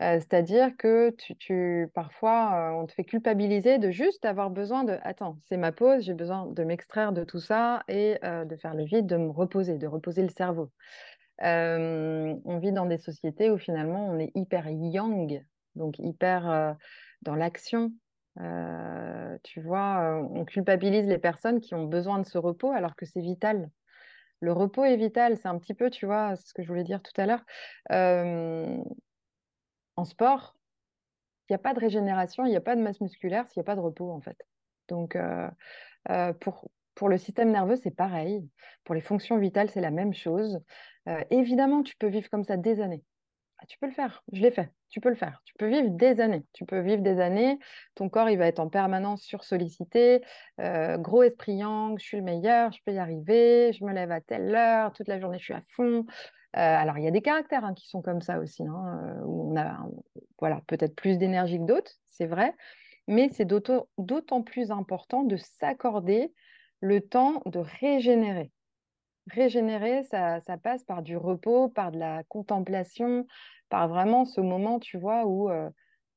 C'est-à-dire que tu, parfois, on te fait culpabiliser de juste avoir besoin de Attends, c'est ma pause, j'ai besoin de m'extraire de tout ça et de faire le vide, de me reposer, de reposer le cerveau. on vit dans des sociétés où finalement on est hyper yang, donc hyper dans l'action, tu vois, on culpabilise les personnes qui ont besoin de ce repos alors que c'est vital. Le repos est vital, c'est un petit peu, tu vois, ce que je voulais dire tout à l'heure. En sport, il n'y a pas de régénération, il n'y a pas de masse musculaire s'il n'y a pas de repos, en fait. Donc, pour, pour le système nerveux, c'est pareil. Pour les fonctions vitales, c'est la même chose. évidemment, tu peux vivre comme ça des années. Ah, tu peux le faire, je l'ai fait, tu peux le faire. Tu peux vivre des années, tu peux vivre des années, ton corps il va être en permanence sursollicité, euh, gros esprit yang, je suis le meilleur, je peux y arriver, je me lève à telle heure, toute la journée je suis à fond. Euh, alors il y a des caractères hein, qui sont comme ça aussi, hein, euh, où on a voilà, peut-être plus d'énergie que d'autres, c'est vrai, mais c'est d'autant plus important de s'accorder le temps de régénérer. Régénérer, ça, passe par du repos, par de la contemplation, par vraiment ce moment, tu vois, où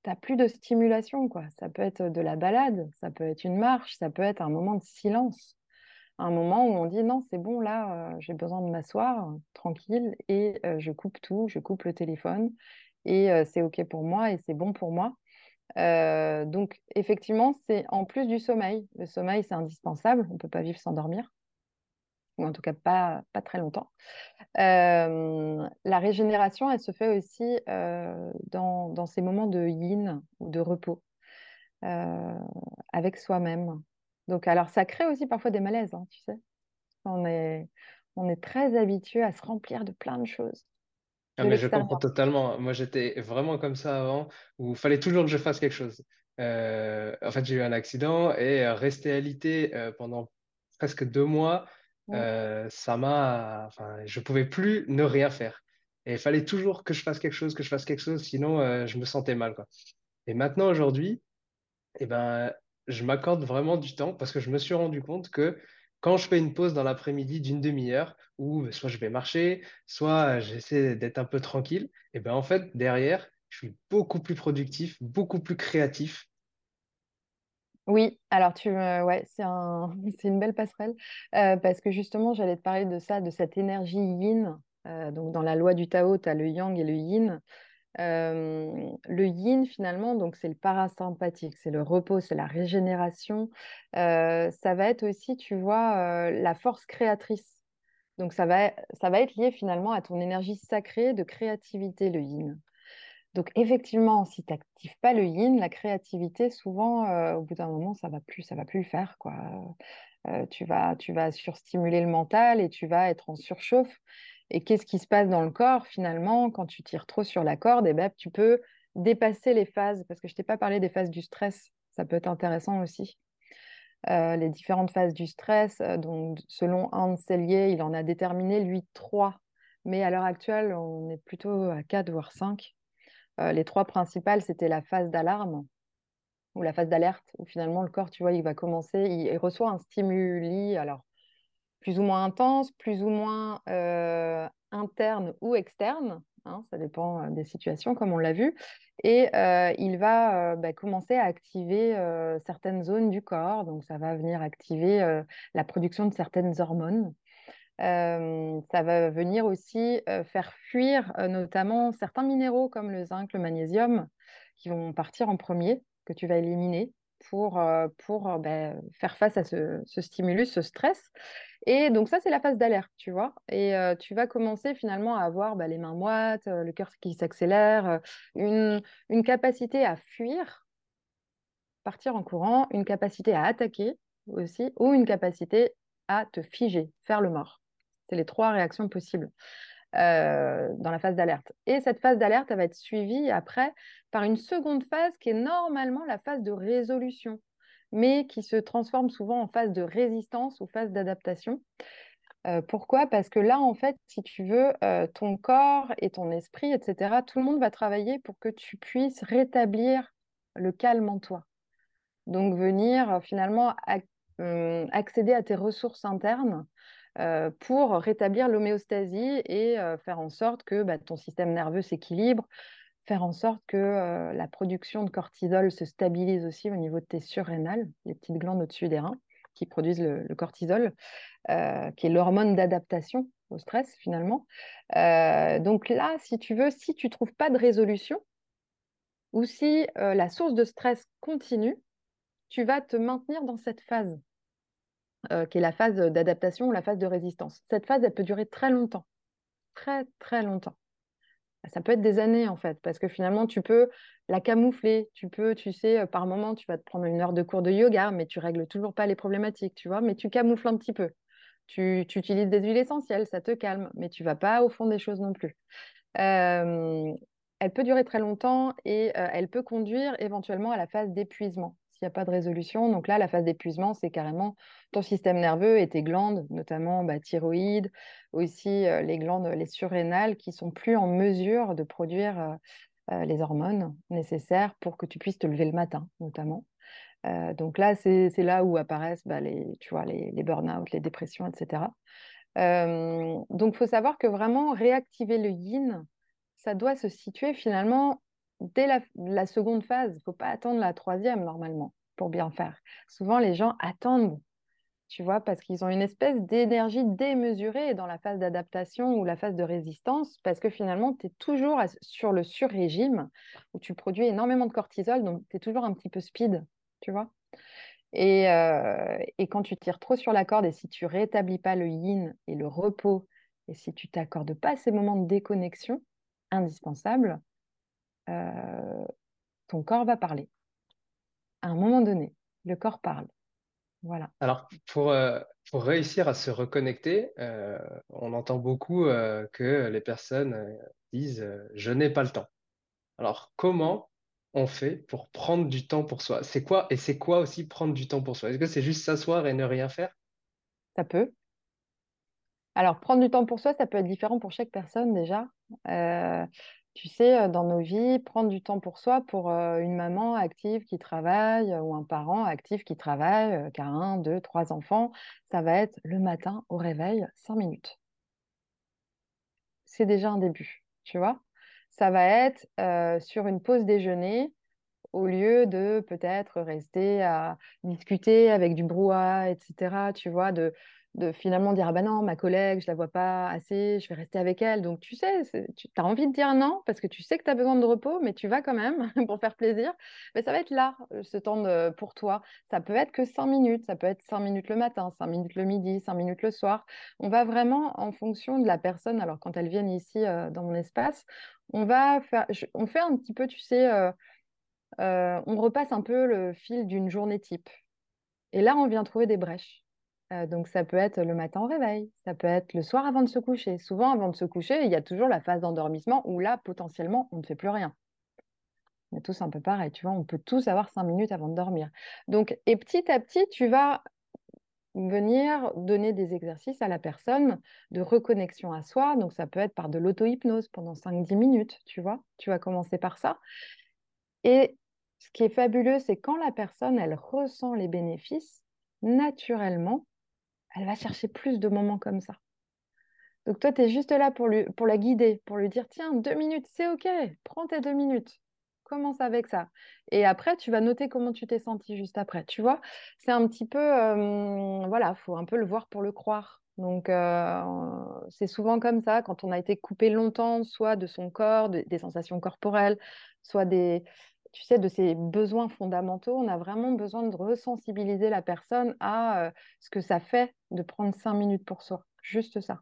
tu n'as plus de stimulation, quoi. Ça peut être de la balade, ça peut être une marche, ça peut être un moment de silence. Un moment où on dit non, c'est bon, là, j'ai besoin de m'asseoir tranquille et je coupe tout, je coupe le téléphone et c'est OK pour moi et c'est bon pour moi. donc, effectivement, c'est en plus du sommeil. Le sommeil, c'est indispensable. On ne peut pas vivre sans dormir ou en tout cas pas, pas très longtemps. la régénération, elle se fait aussi dans, dans, ces moments de yin ou de repos avec soi-même. Donc, alors, ça crée aussi parfois des malaises, hein, tu sais. On est, on est très habitué à se remplir de plein de choses. Ah, mais je comprends totalement. Moi, j'étais vraiment comme ça avant, où il fallait toujours que je fasse quelque chose. en fait, j'ai eu un accident et rester alité pendant presque deux mois, euh, ça m'a, enfin, je pouvais plus ne rien faire. Et il fallait toujours que je fasse quelque chose, que je fasse quelque chose, sinon euh, je me sentais mal, quoi. Et maintenant, aujourd'hui, eh ben, je m'accorde vraiment du temps parce que je me suis rendu compte que quand je fais une pause dans l'après-midi d'une demi-heure, où soit je vais marcher, soit j'essaie d'être un peu tranquille, et eh ben en fait, derrière, je suis beaucoup plus productif, beaucoup plus créatif oui, alors tu ouais, c'est un, c'est une belle passerelle euh, parce que justement, j'allais te parler de ça, de cette énergie yin. Euh, donc, dans la loi du Tao, tu as le yang et le yin. Le yin, finalement, donc c'est le parasympathique, c'est le repos, c'est la régénération. ça va être aussi, tu vois, la force créatrice. Donc, ça va, ça va être lié finalement à ton énergie sacrée de créativité, le yin. Donc effectivement, si tu n'actives pas le yin, la créativité, souvent, au bout d'un moment, ça va plus, ça va plus le faire, quoi. Tu vas, tu vas surstimuler le mental et tu vas être en surchauffe. Et qu'est-ce qui se passe dans le corps finalement quand tu tires trop sur la corde? Et eh ben, tu peux dépasser les phases, parce que je t'ai pas parlé des phases du stress, ça peut être intéressant aussi. Euh, les différentes phases du stress, donc selon Hans Selye, il en a déterminé lui trois, mais à l'heure actuelle, on est plutôt à quatre voire cinq. Euh, les trois principales, c'était la phase d'alarme ou la phase d'alerte, où finalement le corps, tu vois, il va commencer, il, reçoit un stimuli, alors plus ou moins intense, plus ou moins euh, interne ou externe, hein, ça dépend euh, des situations, comme on l'a vu, et il va bah, commencer à activer certaines zones du corps, donc ça va venir activer la production de certaines hormones. Euh, ça va venir aussi euh, faire fuir euh, notamment certains minéraux comme le zinc, le magnésium, qui vont partir en premier, que tu vas éliminer pour, pour ben, faire face à ce, stimulus, ce stress. Et donc ça, c'est la phase d'alerte, tu vois. Et tu vas commencer finalement à avoir ben, les mains moites, le cœur qui s'accélère, une, une capacité à fuir, partir en courant, une capacité à attaquer aussi, ou une capacité à te figer, faire le mort. C'est les trois réactions possibles euh, dans la phase d'alerte. Et cette phase d'alerte, elle va être suivie après par une seconde phase qui est normalement la phase de résolution, mais qui se transforme souvent en phase de résistance ou phase d'adaptation. Euh, pourquoi? Parce que là, en fait, si tu veux, euh, ton corps et ton esprit, etc., tout le monde va travailler pour que tu puisses rétablir le calme en toi. Donc, venir finalement accéder à tes ressources internes euh, pour rétablir l'homéostasie et euh, faire en sorte que bah, ton système nerveux s'équilibre, faire en sorte que euh, la production de cortisol se stabilise aussi au niveau de tes surrénales, les petites glandes au-dessus des reins qui produisent le, cortisol, qui est l'hormone d'adaptation au stress finalement. donc là, si tu veux, si tu ne trouves pas de résolution, ou si la source de stress continue, tu vas te maintenir dans cette phase. Euh, qui est la phase d'adaptation ou la phase de résistance. Cette phase, elle peut durer très longtemps, très très longtemps. Ça peut être des années en fait, parce que finalement, tu peux la camoufler. Tu peux, tu sais, euh, par moment, tu vas te prendre une heure de cours de yoga, mais tu règles toujours pas les problématiques, tu vois, mais tu camoufles un petit peu. Tu, utilises des huiles essentielles, ça te calme, mais tu vas pas au fond des choses non plus. Euh, elle peut durer très longtemps et elle peut conduire éventuellement à la phase d'épuisement s'il n'y a pas de résolution. Donc là, la phase d'épuisement, c'est carrément ton système nerveux et tes glandes, notamment bah, thyroïde, aussi euh, les glandes, les surrénales, qui sont plus en mesure de produire euh, euh, les hormones nécessaires pour que tu puisses te lever le matin, notamment. donc là, c'est là où apparaissent bah, les, les, les burn-out, les dépressions, etc. donc, il faut savoir que vraiment réactiver le yin, ça doit se situer finalement dès la, seconde phase. Il ne faut pas attendre la troisième normalement pour bien faire. Souvent, les gens attendent, tu vois, parce qu'ils ont une espèce d'énergie démesurée dans la phase d'adaptation ou la phase de résistance, parce que finalement, tu es toujours sur le sur-régime où tu produis énormément de cortisol, donc tu es toujours un petit peu speed, tu vois. Et, euh, et, quand tu tires trop sur la corde et si tu rétablis pas le yin et le repos, et si tu t'accordes pas ces moments de déconnexion indispensables, euh, ton corps va parler. À un moment donné, le corps parle. Voilà. Alors, pour, euh, pour réussir à se reconnecter, euh, on entend beaucoup que les personnes disent je n'ai pas le temps. Alors, comment on fait pour prendre du temps pour soi? C'est quoi et c'est quoi aussi prendre du temps pour soi? Est-ce que c'est juste s'asseoir et ne rien faire? Ça peut. Alors, prendre du temps pour soi, ça peut être différent pour chaque personne déjà tu sais, dans nos vies, prendre du temps pour soi, pour une maman active qui travaille ou un parent actif qui travaille, qui a un, deux, trois enfants, ça va être le matin au réveil, cinq minutes. C'est déjà un début, tu vois? Ça va être sur une pause déjeuner au lieu de peut-être rester à discuter avec du brouhaha, etc. Tu vois, de, de finalement dire ah ben non ma collègue je la vois pas assez je vais rester avec elle donc tu sais tu as envie de dire non parce que tu sais que tu as besoin de repos mais tu vas quand même pour faire plaisir. Mais ça va être là euh, ce temps pour toi. Ça peut être que cinq minutes ça peut être cinq minutes le matin cinq minutes le midi cinq minutes le soir. On va vraiment en fonction de la personne alors quand elles viennent ici euh, dans mon espace on va on fait un petit peu tu sais euh, on repasse un peu le fil d'une journée type. Et là on vient trouver des brèches donc ça peut être le matin au réveil, ça peut être le soir avant de se coucher. Souvent, avant de se coucher, il y a toujours la phase d'endormissement où là, potentiellement, on ne fait plus rien. On est tous un peu pareil, tu vois, on peut tous avoir cinq minutes avant de dormir. Donc, et petit à petit, tu vas venir donner des exercices à la personne de reconnexion à soi. Donc, ça peut être par de l'auto-hypnose pendant 5-10 minutes, tu vois. Tu vas commencer par ça. Et ce qui est fabuleux, c'est quand la personne, elle ressent les bénéfices, naturellement, elle va chercher plus de moments comme ça. Donc toi, tu es juste là pour, lui, pour la guider, pour lui dire, tiens, deux minutes, c'est OK, prends tes deux minutes, commence avec ça. Et après, tu vas noter comment tu t'es senti juste après. Tu vois, c'est un petit peu, euh, voilà, il faut un peu le voir pour le croire. Donc, euh, c'est souvent comme ça, quand on a été coupé longtemps, soit de son corps, des sensations corporelles, soit des, tu sais, de ses besoins fondamentaux, on a vraiment besoin de resensibiliser la personne à euh, ce que ça fait de prendre cinq minutes pour soi. Juste ça.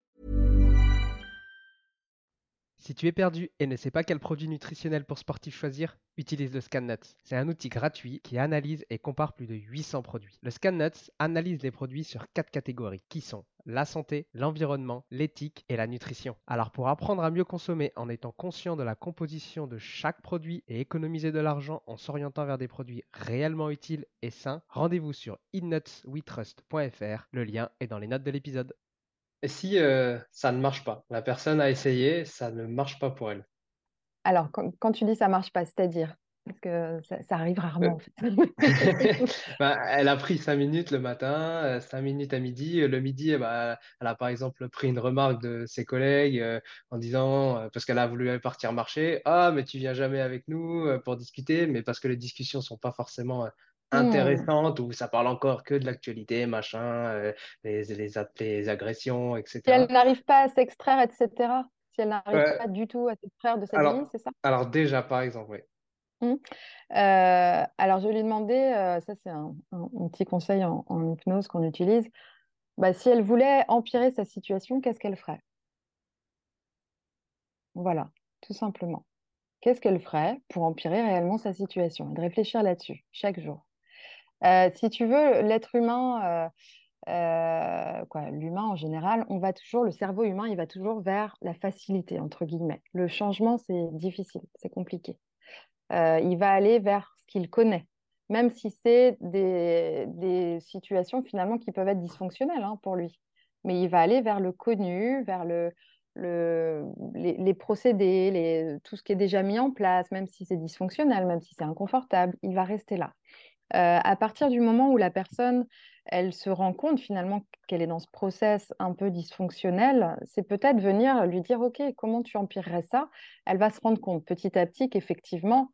Si tu es perdu et ne sais pas quel produit nutritionnel pour sportif choisir, utilise le ScanNuts. C'est un outil gratuit qui analyse et compare plus de 800 produits. Le ScanNuts analyse les produits sur quatre catégories qui sont la santé, l'environnement, l'éthique et la nutrition. Alors pour apprendre à mieux consommer en étant conscient de la composition de chaque produit et économiser de l'argent en s'orientant vers des produits réellement utiles et sains, rendez-vous sur innutswetrust.fr. Le lien est dans les notes de l'épisode. Et si euh, ça ne marche pas La personne a essayé, ça ne marche pas pour elle. Alors, quand, tu dis ça marche pas, c'est-à-dire? Parce que ça, arrive rarement, en fait. bah, elle a pris cinq minutes le matin, euh, cinq minutes à midi. Le midi, bah, elle a par exemple pris une remarque de ses collègues euh, en disant, euh, parce qu'elle a voulu partir marcher, Ah, mais tu viens jamais avec nous pour discuter, mais parce que les discussions sont pas forcément mmh. intéressantes ou ça parle encore que de l'actualité, machin, les, les, les, agressions, etc. Si elle n'arrive pas à s'extraire, etc. Si elle n'arrive pas du tout à s'extraire de cette ligne, c'est ça? Alors déjà, par exemple, oui. Mmh. Euh, alors, je lui ai demandé, euh, ça c'est un, petit conseil en, hypnose qu'on utilise, bah, si elle voulait empirer sa situation, qu'est-ce qu'elle ferait? Voilà, tout simplement. Qu'est-ce qu'elle ferait pour empirer réellement sa situation et de réfléchir là-dessus chaque jour? Euh, si tu veux, l'être humain, quoi, l'humain en général, on va toujours, le cerveau humain, il va toujours vers la facilité, entre guillemets. Le changement, c'est difficile, c'est compliqué. Euh, il va aller vers ce qu'il connaît, même si c'est des, situations finalement qui peuvent être dysfonctionnelles hein, pour lui. Mais il va aller vers le connu, vers le, les, procédés, tout ce qui est déjà mis en place, même si c'est dysfonctionnel, même si c'est inconfortable, il va rester là. Euh, à partir du moment où la personne, elle se rend compte finalement qu'elle est dans ce process un peu dysfonctionnel, c'est peut-être venir lui dire, OK, comment tu empirerais ça? Elle va se rendre compte petit à petit qu'effectivement,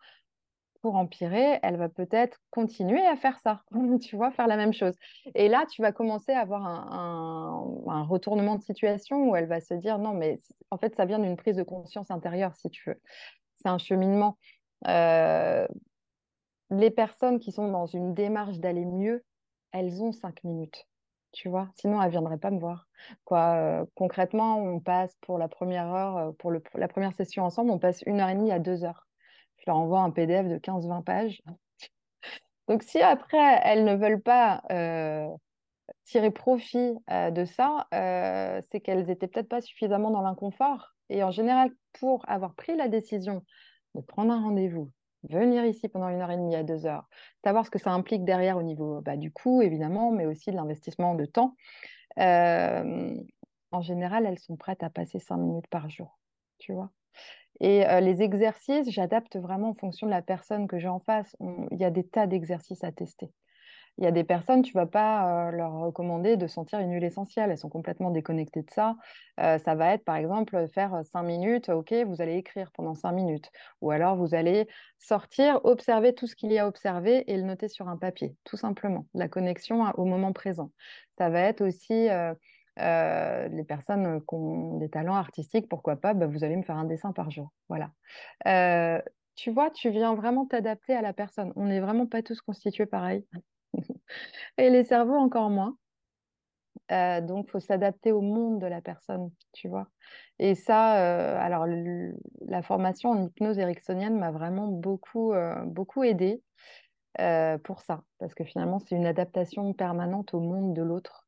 pour empirer, elle va peut-être continuer à faire ça, tu vois, faire la même chose. Et là, tu vas commencer à avoir un, retournement de situation où elle va se dire, non, mais en fait, ça vient d'une prise de conscience intérieure, si tu veux. c'est un cheminement. Les personnes qui sont dans une démarche d'aller mieux, elles ont cinq minutes, tu vois? Sinon, elles ne viendraient pas me voir. Quoi, concrètement, on passe pour la première heure, pour la première session ensemble, on passe une heure et demie à deux heures. Je leur envoie un PDF de 15-20 pages. Donc, si après, elles ne veulent pas tirer profit de ça, c'est qu'elles n'étaient peut-être pas suffisamment dans l'inconfort. Et en général, pour avoir pris la décision de prendre un rendez-vous, venir ici pendant une heure et demie à deux heures, savoir ce que ça implique derrière au niveau bah, du coût, évidemment, mais aussi de l'investissement de temps, en général, elles sont prêtes à passer cinq minutes par jour, tu vois. Et les exercices, j'adapte vraiment en fonction de la personne que j'ai en face. Il y a des tas d'exercices à tester. Il y a des personnes, tu vas pas leur recommander de sentir une huile essentielle. Elles sont complètement déconnectées de ça. ça va être, par exemple, faire cinq minutes. OK, vous allez écrire pendant cinq minutes. Ou alors, vous allez sortir, observer tout ce qu'il y a à observer et le noter sur un papier, tout simplement. La connexion au moment présent. Ça va être aussi euh, les personnes qui ont des talents artistiques, pourquoi pas, bah, vous allez me faire un dessin par jour. Voilà. Euh, tu vois, tu viens vraiment t'adapter à la personne. On n'est vraiment pas tous constitués pareil. Et les cerveaux encore moins. Euh, donc, faut s'adapter au monde de la personne, tu vois. Et ça, alors, la formation en hypnose ericksonienne m'a vraiment beaucoup, beaucoup aidé pour ça. Parce que finalement, c'est une adaptation permanente au monde de l'autre.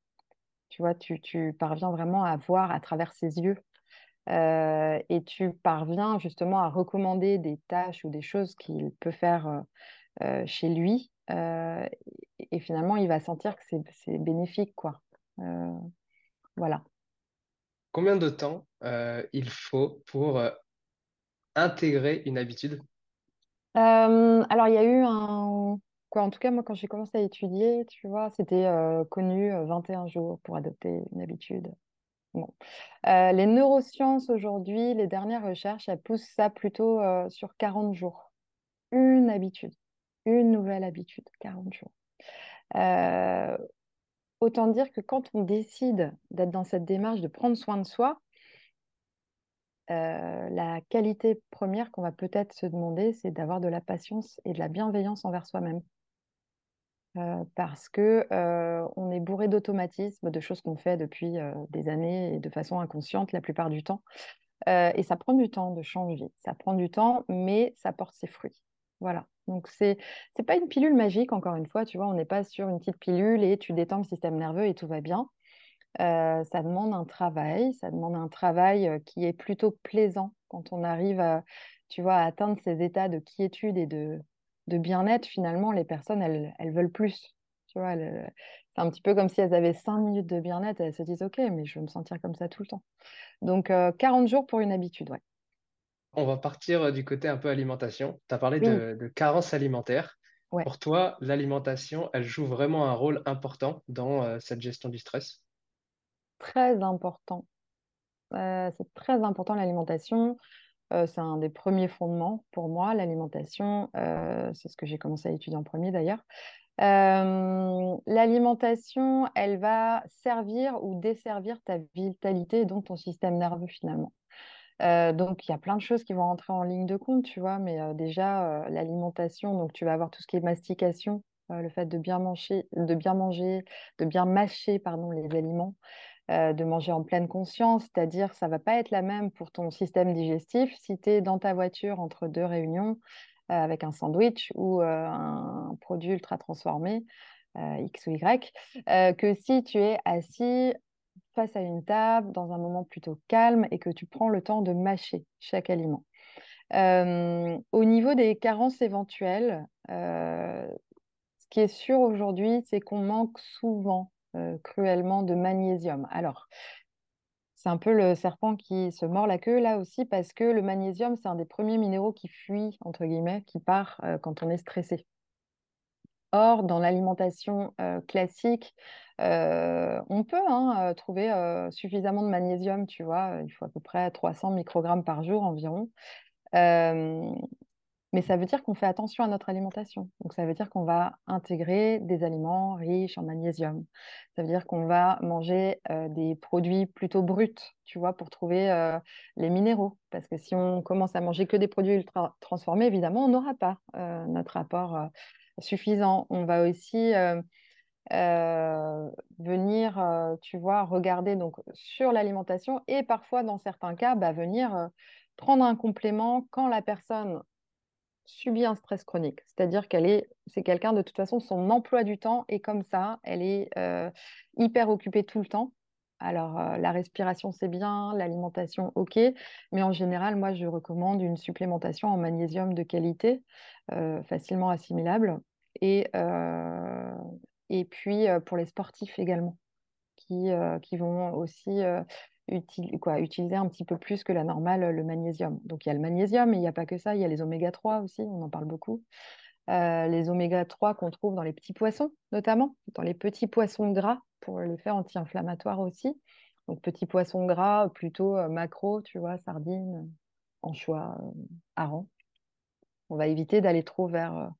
Tu vois, tu, parviens vraiment à voir à travers ses yeux. Euh, et tu parviens justement à recommander des tâches ou des choses qu'il peut faire euh, euh, chez lui. Et finalement, il va sentir que c'est bénéfique, quoi. voilà. Combien de temps il faut pour intégrer une habitude? Alors, il y a eu un, Quoi, en tout cas, moi, quand j'ai commencé à étudier, tu vois, c'était connu 21 jours pour adopter une habitude. Bon. les neurosciences aujourd'hui, les dernières recherches, elles poussent ça plutôt sur 40 jours. Une habitude, une nouvelle habitude, 40 jours. autant dire que quand on décide d'être dans cette démarche de prendre soin de soi, la qualité première qu'on va peut-être se demander, c'est d'avoir de la patience et de la bienveillance envers soi-même. Euh, parce que euh, on est bourré d'automatismes, de choses qu'on fait depuis euh, des années et de façon inconsciente la plupart du temps. et ça prend du temps de changer. Ça prend du temps, mais ça porte ses fruits. Voilà. Donc c'est c'est pas une pilule magique encore une fois. Tu vois, on n'est pas sur une petite pilule et tu détends le système nerveux et tout va bien. ça demande un travail. Ça demande un travail qui est plutôt plaisant quand on arrive à tu vois à atteindre ces états de quiétude et de bien-être, finalement, les personnes, elles, elles veulent plus. Tu vois, c'est un petit peu comme si elles avaient cinq minutes de bien-être elles se disent Ok, mais je veux me sentir comme ça tout le temps. Donc, 40 euh, jours pour une habitude, ouais. On va partir euh, du côté un peu alimentation. Tu as parlé de, carence alimentaire. Pour toi, l'alimentation, elle joue vraiment un rôle important dans euh, cette gestion du stress? Très important. c'est très important l'alimentation. Euh, c'est un des premiers fondements pour moi, l'alimentation. Euh, c'est ce que j'ai commencé à étudier en premier d'ailleurs. Euh, l'alimentation, elle va servir ou desservir ta vitalité et donc ton système nerveux finalement. Donc, il y a plein de choses qui vont rentrer en ligne de compte, tu vois, mais déjà, l'alimentation, donc tu vas avoir tout ce qui est mastication, le fait de bien manger, de bien manger, de bien mâcher, pardon, les aliments. De manger en pleine conscience, c'est-à-dire ça va pas être la même pour ton système digestif si tu es dans ta voiture entre deux réunions avec un sandwich ou un produit ultra transformé, X ou Y, que si tu es assis face à une table dans un moment plutôt calme et que tu prends le temps de mâcher chaque aliment. au niveau des carences éventuelles, ce qui est sûr aujourd'hui, c'est qu'on manque souvent cruellement de magnésium. Alors, c'est un peu le serpent qui se mord la queue là aussi parce que le magnésium, c'est un des premiers minéraux qui fuit, entre guillemets, qui part quand on est stressé. Or, dans l'alimentation classique, on peut hein, trouver suffisamment de magnésium, tu vois, il faut à peu près 300 microgrammes par jour environ. Mais ça veut dire qu'on fait attention à notre alimentation. Donc, ça veut dire qu'on va intégrer des aliments riches en magnésium. Ça veut dire qu'on va manger des produits plutôt bruts, tu vois, pour trouver les minéraux. Parce que si on commence à manger que des produits ultra transformés, évidemment, on n'aura pas notre apport suffisant. On va aussi venir, tu vois, regarder donc sur l'alimentation et parfois, dans certains cas, bah, venir prendre un complément quand la personne subit un stress chronique. C'est-à-dire qu'elle est, c'est quelqu'un de toute façon, son emploi du temps est comme ça, elle est euh, hyper occupée tout le temps. Alors, euh, la respiration, c'est bien, l'alimentation, ok, mais en général, moi, je recommande une supplémentation en magnésium de qualité, euh, facilement assimilable, et, et puis pour les sportifs également, qui, qui vont aussi quoi, utiliser un petit peu plus que la normale le magnésium. Donc il y a le magnésium, mais il n'y a pas que ça, il y a les oméga 3 aussi, on en parle beaucoup. Euh, les oméga 3 qu'on trouve dans les petits poissons, notamment, dans les petits poissons gras, pour l'effet anti-inflammatoire aussi. Donc petits poissons gras, plutôt euh, macro, tu vois, sardines, anchois, euh, harengs. On va éviter d'aller trop vers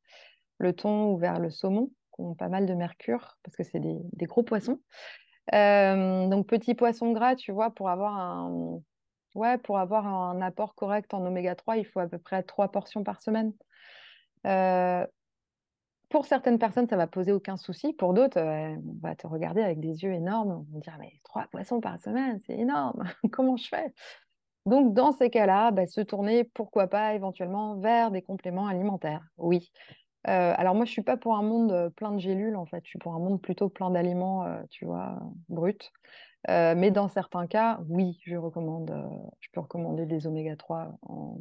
le thon ou vers le saumon, qui ont pas mal de mercure, parce que c'est des, des gros poissons. Euh, donc, petit poisson gras, tu vois, pour avoir un, ouais, pour avoir un apport correct en oméga 3, il faut à peu près trois portions par semaine. Euh, pour certaines personnes, ça va poser aucun souci. Pour d'autres, euh, on va te regarder avec des yeux énormes. On va dire, mais trois poissons par semaine, c'est énorme. Comment je fais? Donc, dans ces cas-là, bah, se tourner, pourquoi pas, éventuellement vers des compléments alimentaires. Oui, euh, alors moi, je suis pas pour un monde euh, plein de gélules, en fait. Je suis pour un monde plutôt plein d'aliments, euh, tu vois, bruts. mais dans certains cas, oui, je recommande, je peux recommander des oméga 3 en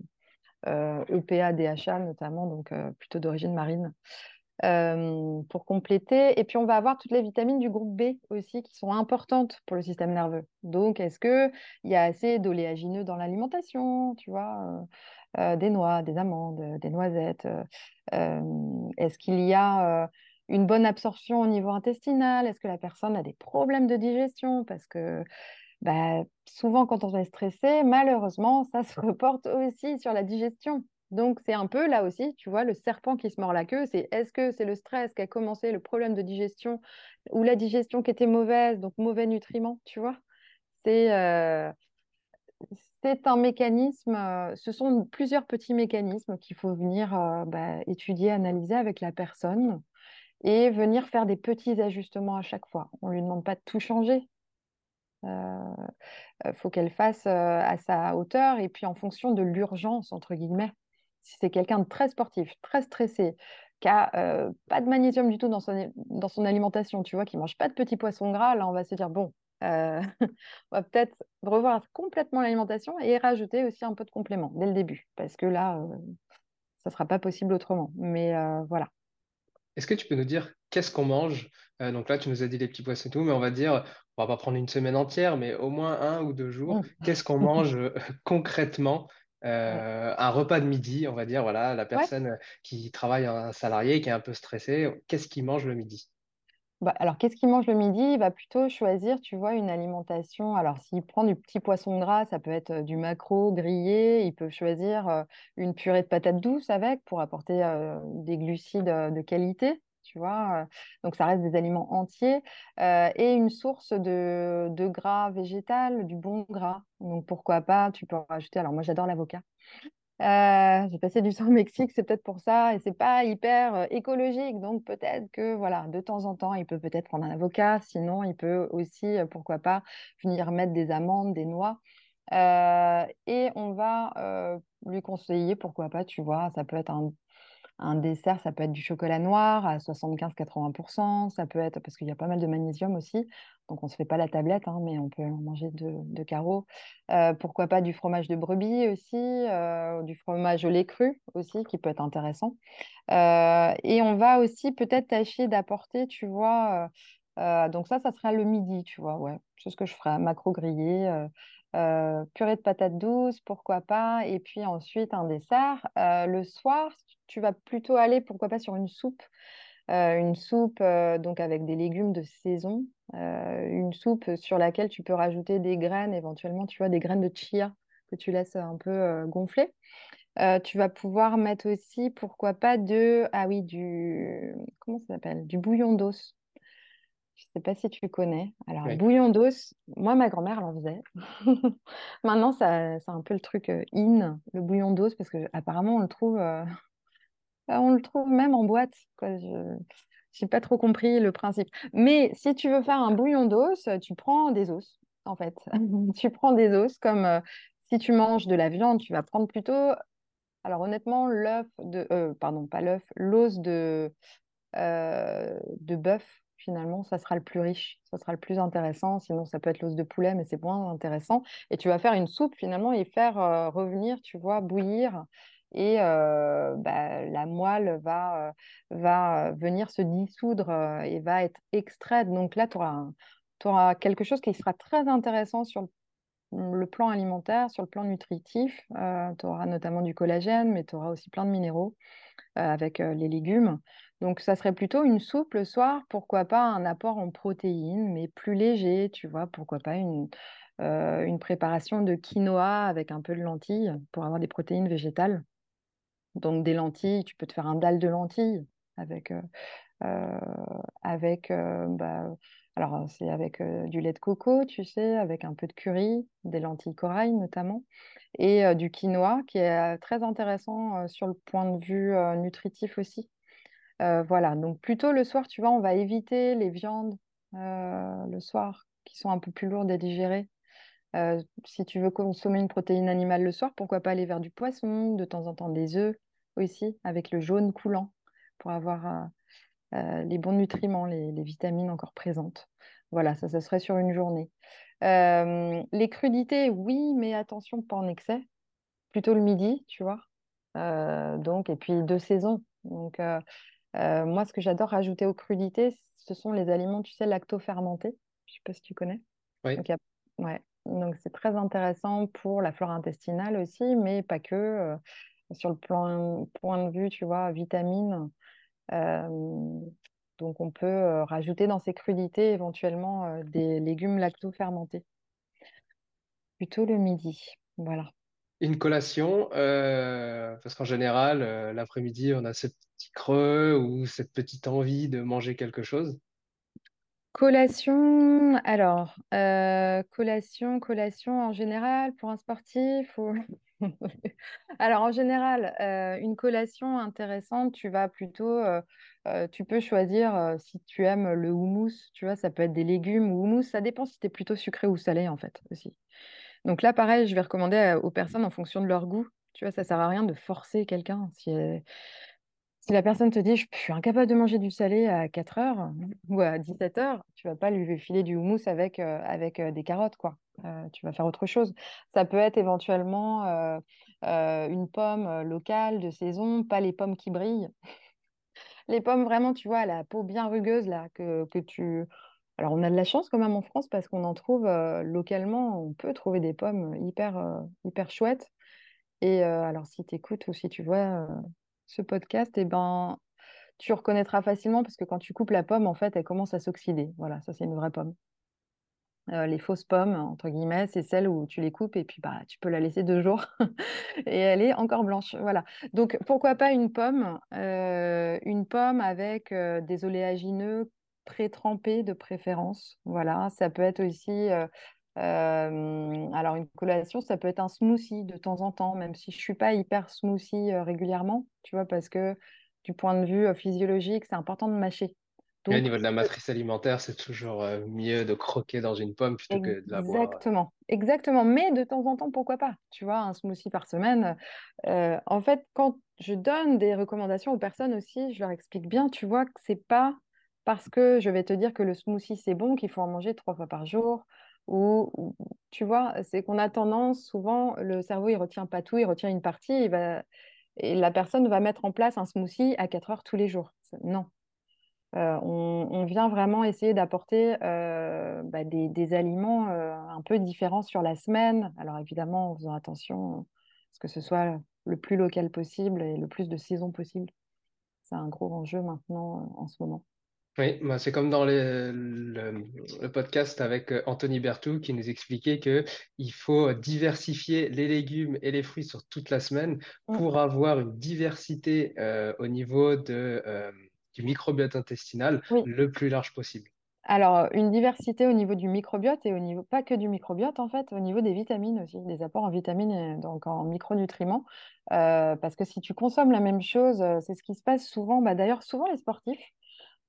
EPA, DHA notamment, donc plutôt d'origine marine, pour compléter. Et puis on va avoir toutes les vitamines du groupe B aussi qui sont importantes pour le système nerveux. Donc, est-ce qu'il y a assez d'oléagineux dans l'alimentation, tu vois euh, des noix, des amandes, euh, des noisettes euh, Est-ce qu'il y a une bonne absorption au niveau intestinal? Est-ce que la personne a des problèmes de digestion? Parce que bah, souvent, quand on est stressé, malheureusement, ça se reporte aussi sur la digestion. Donc, c'est un peu là aussi, tu vois, le serpent qui se mord la queue. C'est est-ce que c'est le stress qui a commencé le problème de digestion ou la digestion qui était mauvaise, donc mauvais nutriments, tu vois? C'est c'est un mécanisme, euh, ce sont plusieurs petits mécanismes qu'il faut venir euh, bah, étudier, analyser avec la personne et venir faire des petits ajustements à chaque fois. On ne lui demande pas de tout changer. Il euh, faut qu'elle fasse à sa hauteur et puis en fonction de l'urgence, entre guillemets. Si c'est quelqu'un de très sportif, très stressé, qui n'a pas de magnésium du tout dans son, dans son alimentation, tu vois, qui ne mange pas de petits poissons gras, là, on va se dire, bon, euh, on va peut-être revoir complètement l'alimentation et rajouter aussi un peu de complément dès le début, parce que là, euh, ça ne sera pas possible autrement. Mais euh, voilà. Est-ce que tu peux nous dire qu'est-ce qu'on mange? Donc là, tu nous as dit les petits poissons et tout, mais on va dire, on va pas prendre une semaine entière, mais au moins un ou deux jours. Mmh. Qu'est-ce qu'on mange concrètement? Un repas de midi, on va dire, voilà, la personne qui travaille, un salarié, qui est un peu stressé, qu'est-ce qu'il mange le midi? Bah, alors, qu'est-ce qu'il mange le midi? Il va plutôt choisir, tu vois, une alimentation. Alors, s'il prend du petit poisson gras, ça peut être du maquereau grillé. Il peut choisir une purée de patates douces avec pour apporter des glucides de qualité, tu vois. Donc, ça reste des aliments entiers et une source de, de gras végétal, du bon gras. Donc, pourquoi pas, tu peux rajouter. Alors, moi, j'adore l'avocat. Euh, j'ai passé du temps au Mexique, c'est peut-être pour ça, et c'est pas hyper euh, écologique, donc peut-être que voilà, de temps en temps, il peut peut-être prendre un avocat, sinon il peut aussi, euh, pourquoi pas, venir mettre des amandes, des noix, et on va lui conseiller, pourquoi pas, tu vois, ça peut être un un dessert, ça peut être du chocolat noir à 75-80%, ça peut être, parce qu'il y a pas mal de magnésium aussi, donc on ne se fait pas la tablette, hein, mais on peut en manger de, carreaux. Euh, pourquoi pas du fromage de brebis aussi, euh, du fromage au lait cru aussi, qui peut être intéressant. Euh, et on va aussi peut-être tâcher d'apporter, tu vois, donc ça, ça sera le midi, tu vois, ouais, c'est ce que je ferai, macro grillé, purée de patates douces, pourquoi pas, et puis ensuite un dessert. le soir, tu vas plutôt aller, pourquoi pas, sur une soupe. Euh, une soupe euh, donc avec des légumes de saison, euh, une soupe sur laquelle tu peux rajouter des graines, éventuellement, tu vois, des graines de chia que tu laisses un peu gonfler. Euh, tu vas pouvoir mettre aussi, pourquoi pas, de... Ah oui, du... Comment ça s'appelle? Du bouillon d'os. Je ne sais pas si tu connais. Alors, Oui. bouillon d'os, moi, ma grand-mère, elle en faisait. Maintenant, ça, c'est un peu le truc in, le bouillon d'os, parce que apparemment, on le trouve, euh, on le trouve même en boîte. Je n'ai pas trop compris le principe. Mais si tu veux faire un bouillon d'os, tu prends des os, en fait. Tu prends des os, comme euh, si tu manges de la viande, tu vas prendre plutôt... Alors, honnêtement, l'œuf de... euh, pardon, pas l'œuf, l'os de euh, de bœuf, finalement, ça sera le plus riche, ça sera le plus intéressant. Sinon, ça peut être l'os de poulet, mais c'est moins intéressant. Et tu vas faire une soupe, finalement, et faire revenir, tu vois, bouillir. Et bah, la moelle va, va venir se dissoudre et va être extraite. Donc là, tu auras, quelque chose qui sera très intéressant sur le le plan alimentaire, sur le plan nutritif. tu auras notamment du collagène, mais tu auras aussi plein de minéraux avec les légumes. Donc, ça serait plutôt une soupe le soir, pourquoi pas un apport en protéines, mais plus léger, tu vois, pourquoi pas une, une préparation de quinoa avec un peu de lentilles pour avoir des protéines végétales. Donc, des lentilles, tu peux te faire un dalle de lentilles avec, euh, euh, euh, bah, du lait de coco, tu sais, avec un peu de curry, des lentilles corail notamment, et du quinoa qui est très intéressant sur le point de vue nutritif aussi. Voilà, donc plutôt le soir, tu vois, on va éviter les viandes le soir qui sont un peu plus lourdes à digérer. Si tu veux consommer une protéine animale le soir, pourquoi pas aller vers du poisson, de temps en temps des œufs aussi, avec le jaune coulant, pour avoir euh, euh, les bons nutriments, les, les vitamines encore présentes. Voilà, ça, ça serait sur une journée. Euh, les crudités, oui, mais attention, pas en excès. Plutôt le midi, tu vois. Euh, donc, et puis de saison. Donc, moi, ce que j'adore rajouter aux crudités, ce sont les aliments, tu sais, lacto-fermentés. Je sais pas si tu connais. Oui. Donc, il y a- ouais. Donc, c'est très intéressant pour la flore intestinale aussi, mais pas que. Sur le plan, point de vue, tu vois, vitamines. Euh, donc, on peut euh, rajouter dans ces crudités éventuellement euh, des légumes lacto-fermentés. Plutôt le midi. Voilà. Une collation, euh, parce qu'en général, euh, l'après-midi, on a ce petit creux ou cette petite envie de manger quelque chose. Collation, alors, euh, collation, collation en général pour un sportif. Alors, en général, euh, une collation intéressante, tu vas plutôt, euh, euh, tu peux choisir si tu aimes le houmous, tu vois, ça peut être des légumes ou houmous, ça dépend si tu es plutôt sucré ou salé en fait aussi. Donc là, pareil, je vais recommander aux personnes en fonction de leur goût. Tu vois, ça sert à rien de forcer quelqu'un. Si la personne te dit, je suis incapable de manger du salé à 4 heures ou à 17 heures, tu vas pas lui filer du houmous avec, euh, avec euh, des carottes, quoi. Euh, tu vas faire autre chose. Ça peut être éventuellement une pomme locale de saison, pas les pommes qui brillent. Les pommes vraiment, tu vois, la peau bien rugueuse, là, que, que tu... Alors, on a de la chance quand même en France parce qu'on en trouve localement, on peut trouver des pommes hyper, hyper chouettes. Et alors, si tu écoutes ou si tu vois ce podcast, eh ben, tu reconnaîtras facilement parce que quand tu coupes la pomme, en fait, elle commence à s'oxyder. Voilà, ça, c'est une vraie pomme. Euh, les fausses pommes, entre guillemets, c'est celles où tu les coupes et puis bah, tu peux la laisser deux jours et elle est encore blanche. Voilà. Donc, pourquoi pas une pomme, euh, une pomme avec euh, des oléagineux pré-trempés de préférence. Voilà, ça peut être aussi, euh, alors une collation, ça peut être un smoothie de temps en temps, même si je suis pas hyper smoothie euh, régulièrement, tu vois, parce que du point de vue euh, physiologique, c'est important de mâcher. Et au Donc, niveau de la matrice alimentaire, c'est toujours mieux de croquer dans une pomme plutôt que de la boire. Exactement, exactement. Mais de temps en temps, pourquoi pas? Tu vois, un smoothie par semaine. En fait, quand je donne des recommandations aux personnes aussi, je leur explique bien, tu vois, que c'est pas parce que je vais te dire que le smoothie c'est bon qu'il faut en manger trois fois par jour. Ou, tu vois, c'est qu'on a tendance, souvent, le cerveau il retient pas tout, il retient une partie, et la personne va mettre en place un smoothie à 4 heures tous les jours. Non. Euh, on, vient vraiment essayer d'apporter euh, bah, des, aliments euh, un peu différents sur la semaine. Alors évidemment, en faisant attention à ce que ce soit le plus local possible et le plus de saison possible. C'est un gros enjeu maintenant en ce moment. Oui, bah, c'est comme dans le, le- podcast avec euh, Anthony Berthoud qui nous expliquait que il faut diversifier les légumes et les fruits sur toute la semaine Mm. pour avoir une diversité euh, au niveau de, euh, du microbiote intestinal Oui. le plus large possible. Alors, une diversité au niveau du microbiote et au niveau, pas que du microbiote en fait, au niveau des vitamines aussi, des apports en vitamines et donc en micronutriments. Euh, parce que si tu consommes la même chose, c'est ce qui se passe souvent. Bah, d'ailleurs, souvent les sportifs,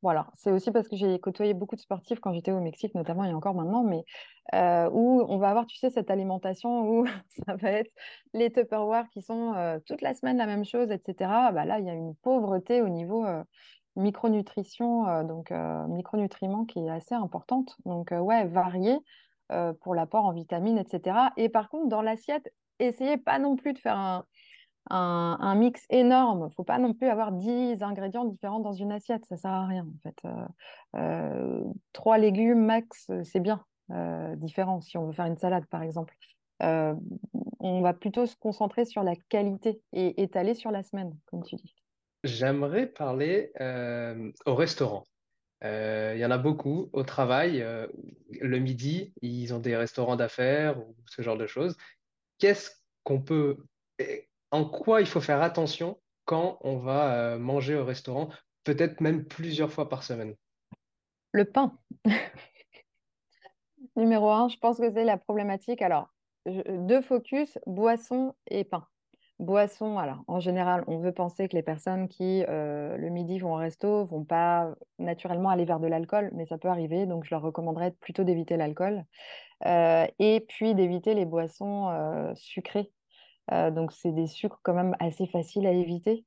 voilà, c'est aussi parce que j'ai côtoyé beaucoup de sportifs quand j'étais au Mexique, notamment et encore maintenant, mais euh, où on va avoir, tu sais, cette alimentation où ça va être les Tupperware qui sont euh, toute la semaine la même chose, etc. Bah là, il y a une pauvreté au niveau euh, micronutrition, donc micronutriments qui est assez importante. Donc, ouais, varier pour l'apport en vitamines, etc. Et par contre, dans l'assiette, essayez pas non plus de faire un, un, mix énorme. Il ne faut pas non plus avoir 10 ingrédients différents dans une assiette. Ça ne sert à rien, en fait. Euh, euh, trois légumes max, euh, c'est bien. Euh, différent si on veut faire une salade, par exemple. On va plutôt se concentrer sur la qualité et étaler sur la semaine, comme tu dis. J'aimerais parler au restaurant. Il y en a beaucoup au travail. le midi, ils ont des restaurants d'affaires ou ce genre de choses. Qu'est-ce qu'on peut, en quoi il faut faire attention quand on va euh, manger au restaurant, peut-être même plusieurs fois par semaine? Le pain. Numéro un, je pense que c'est la problématique. Alors, deux focus, boisson et pain. Boisson, alors en général, on veut penser que les personnes qui euh, le midi vont au resto vont pas naturellement aller vers de l'alcool, mais ça peut arriver, donc je leur recommanderais plutôt d'éviter l'alcool Euh, et puis d'éviter les boissons sucrées. Euh, donc c'est des sucres quand même assez faciles à éviter.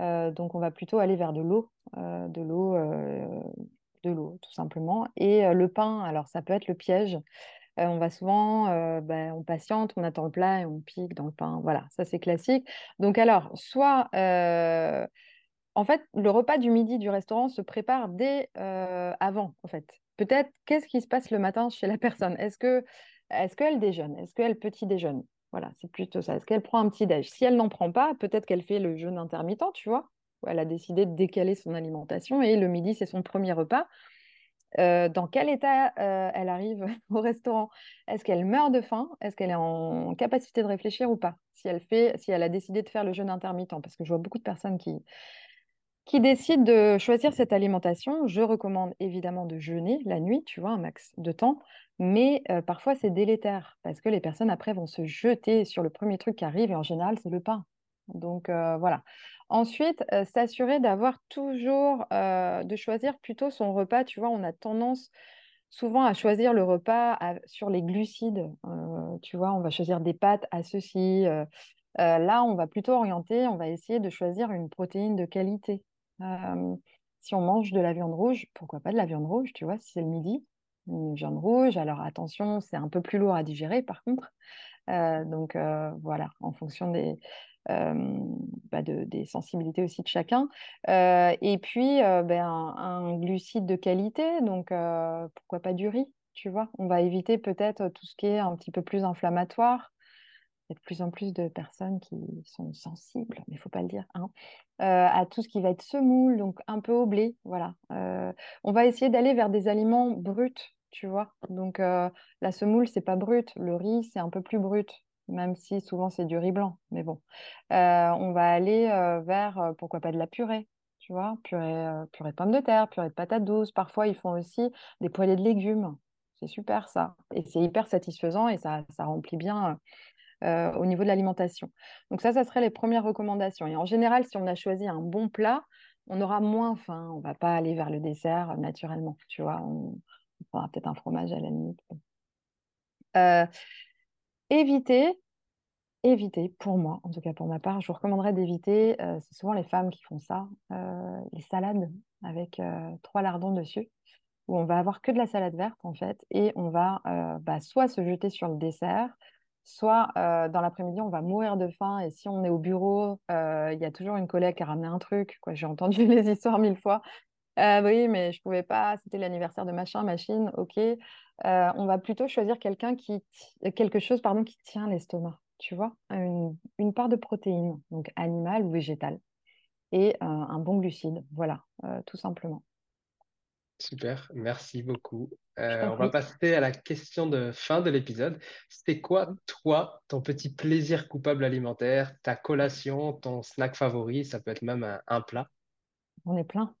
Euh, donc on va plutôt aller vers de l'eau, euh, de l'eau, de l'eau tout simplement. Et le pain, alors ça peut être le piège. On va souvent, ben, on patiente, on attend le plat et on pique dans le pain. Voilà, ça c'est classique. Donc alors, soit, en fait, le repas du midi du restaurant se prépare dès avant, en fait. Peut-être, qu'est-ce qui se passe le matin chez la personne? Est-ce que, est-ce qu'elle déjeune? Est-ce qu'elle petit déjeune? Voilà, c'est plutôt ça. Est-ce qu'elle prend un petit déj? Si elle n'en prend pas, peut-être qu'elle fait le jeûne intermittent, tu vois, elle a décidé de décaler son alimentation et le midi, c'est son premier repas. Euh, dans quel état euh, elle arrive au restaurant? Est-ce qu'elle meurt de faim? Est-ce qu'elle est en capacité de réfléchir ou pas? Si elle fait, si elle a décidé de faire le jeûne intermittent, parce que je vois beaucoup de personnes qui, qui décident de choisir cette alimentation. Je recommande évidemment de jeûner la nuit, tu vois, un max de temps, mais euh, parfois c'est délétère parce que les personnes après vont se jeter sur le premier truc qui arrive et en général c'est le pain. Donc euh, voilà. Ensuite, euh, s'assurer d'avoir toujours, de choisir plutôt son repas. Tu vois, on a tendance souvent à choisir le repas sur les glucides. Tu vois, on va choisir des pâtes à ceci. là, on va plutôt orienter, on va essayer de choisir une protéine de qualité. Si on mange de la viande rouge, pourquoi pas de la viande rouge, tu vois, si c'est le midi, une viande rouge. Alors attention, c'est un peu plus lourd à digérer par contre. Donc voilà, en fonction des, bah, de- des sensibilités aussi de chacun. Et puis ben, un, glucide de qualité, donc pourquoi pas du riz, tu vois. On va éviter peut-être tout ce qui est un petit peu plus inflammatoire. De plus en plus de personnes qui sont sensibles, mais il ne faut pas le dire, hein, euh, à tout ce qui va être semoule, donc un peu au blé. Voilà. Euh, on va essayer d'aller vers des aliments bruts, tu vois. Donc euh, la semoule, c'est pas brut. Le riz, c'est un peu plus brut, même si souvent c'est du riz blanc. Mais bon, on va aller vers, pourquoi pas de la purée, tu vois, purée, purée de pommes de terre, purée de patates douces. Parfois, ils font aussi des poêlées de légumes. C'est super ça. Et c'est hyper satisfaisant et ça, ça remplit bien euh, au niveau de l'alimentation. Donc ça, ça serait les premières recommandations. Et en général, si on a choisi un bon plat, on aura moins faim. On va pas aller vers le dessert euh, naturellement, tu vois. On, on prendra peut-être un fromage à la limite. Euh, éviter, éviter, pour moi, en tout cas pour ma part, je vous recommanderais d'éviter, euh, c'est souvent les femmes qui font ça, les salades avec trois lardons dessus, où on va avoir que de la salade verte en fait, et on va bah, soit se jeter sur le dessert, soit euh, dans l'après-midi, on va mourir de faim. Et si on est au bureau, euh, il y a toujours une collègue qui a ramené un truc. Quoi. J'ai entendu les histoires mille fois. Euh, oui, mais je pouvais pas, c'était l'anniversaire de machin, machine, ok. On va plutôt choisir quelqu'un qui quelque chose pardon, qui tient l'estomac, tu vois, une, une part de protéines, donc animale ou végétale, et un bon glucide, voilà, tout simplement. Super, merci beaucoup. Euh, on va passer à la question de fin de l'épisode. C'est quoi, toi, ton petit plaisir coupable alimentaire, ta collation, ton snack favori? Ça peut être même un, un plat. J'en ai plein.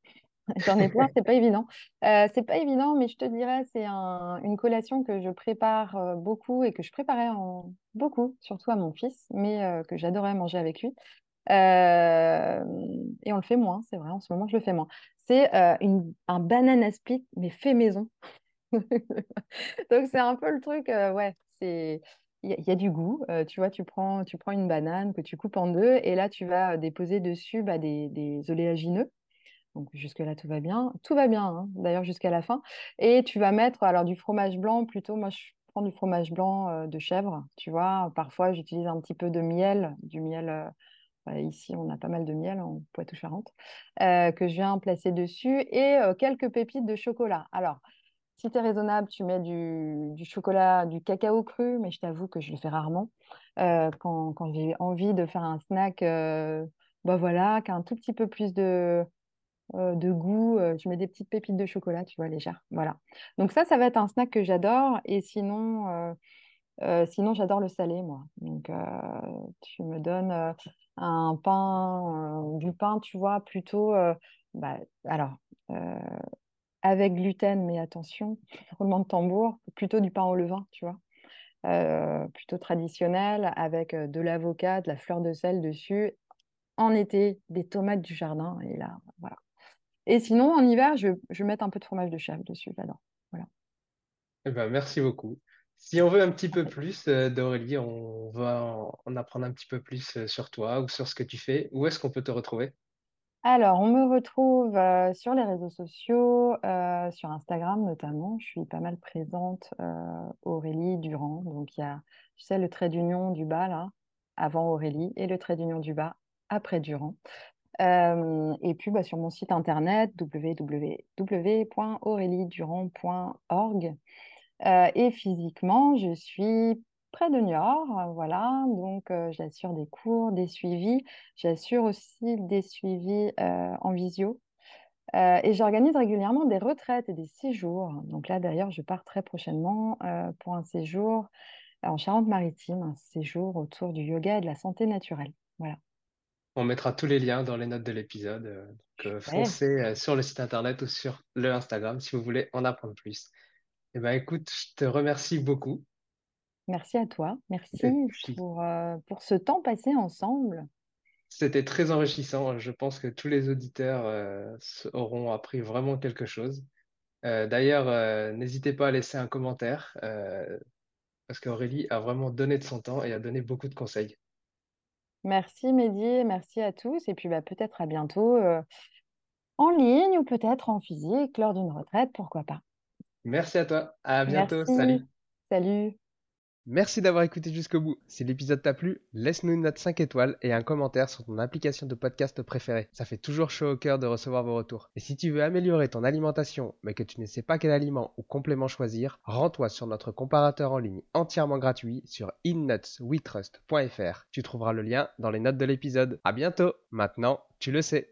J'en ai plein, c'est pas évident. Euh, c'est pas évident, mais je te dirais, c'est un- une collation que je prépare euh, beaucoup et que je préparais en beaucoup, surtout à mon fils, mais euh, que j'adorais manger avec lui. Euh, et on le fait moins, c'est vrai, en ce moment je le fais moins. C'est euh, un banana split, mais fait maison. Donc c'est un peu le truc, euh, ouais, c'est il y, a du goût. euh, tu vois, tu prends, tu prends une banane que tu coupes en deux et là tu vas déposer dessus bah, des, des oléagineux. Donc jusque-là tout va bien, tout va bien hein, d'ailleurs jusqu'à la fin. Et tu vas mettre alors du fromage blanc plutôt. Moi je prends du fromage blanc de chèvre. Tu vois, parfois j'utilise un petit peu de miel, du miel. Bah, ici on a pas mal de miel en Poitou-Charentes euh, que je viens placer dessus et euh, quelques pépites de chocolat. Alors si tu es raisonnable, tu mets du, chocolat, du cacao cru, mais je t'avoue que je le fais rarement. Euh, quand j'ai envie de faire un snack, euh, bah voilà, qui a un tout petit peu plus de, goût, je mets des petites pépites de chocolat, tu vois, légères. Voilà. Donc ça, ça va être un snack que j'adore. Et sinon, sinon j'adore le salé, moi. Donc tu me donnes un pain, euh, du pain, tu vois, plutôt, euh, bah, alors, euh, avec gluten, mais attention, roulement de tambour, plutôt du pain au levain, tu vois, plutôt traditionnel, avec de l'avocat, de la fleur de sel dessus. En été, des tomates du jardin, et là, voilà. Et sinon, en hiver, je, je vais mettre un peu de fromage de chèvre dessus, j'adore. Voilà. Eh ben, merci beaucoup. Si on veut un petit peu plus euh, d'Aurélie, on va en, en apprendre un petit peu plus euh, sur toi ou sur ce que tu fais. Où est-ce qu'on peut te retrouver? Alors, on me retrouve euh, sur les réseaux sociaux, sur Instagram notamment. Je suis pas mal présente, Aurélie Durand. Donc, il y a, tu sais, le trait d'union du bas, là, avant Aurélie, et le trait d'union du bas après Durand. Et puis, bah, sur mon site internet, www.auréliedurand.org. Euh, et physiquement, je suis près de Niort, voilà. Donc, euh, j'assure des cours, des suivis. J'assure aussi des suivis euh, en visio. Et j'organise régulièrement des retraites et des séjours. Donc là, d'ailleurs, je pars très prochainement pour un séjour en Charente-Maritime, un séjour autour du yoga et de la santé naturelle. Voilà. On mettra tous les liens dans les notes de l'épisode. donc, Ouais. foncez sur le site internet ou sur le Instagram si vous voulez en apprendre plus. Eh ben, écoute, je te remercie beaucoup. Merci à toi. Merci puis, pour, euh, pour ce temps passé ensemble. c'était très enrichissant. Je pense que tous les auditeurs euh, auront appris vraiment quelque chose. Euh, d'ailleurs, n'hésitez pas à laisser un commentaire parce qu'Aurélie a vraiment donné de son temps et a donné beaucoup de conseils. Merci Mehdi, merci à tous. Et puis bah, peut-être à bientôt en ligne ou peut-être en physique lors d'une retraite, pourquoi pas. Merci à toi. À bientôt. Merci. Salut. Salut. Merci d'avoir écouté jusqu'au bout. Si l'épisode t'a plu, laisse-nous une note 5 étoiles et un commentaire sur ton application de podcast préférée. Ça fait toujours chaud au cœur de recevoir vos retours. Et si tu veux améliorer ton alimentation, mais que tu ne sais pas quel aliment ou complément choisir, rends-toi sur notre comparateur en ligne entièrement gratuit sur innutsweetrust.fr. Tu trouveras le lien dans les notes de l'épisode. À bientôt. Maintenant, tu le sais.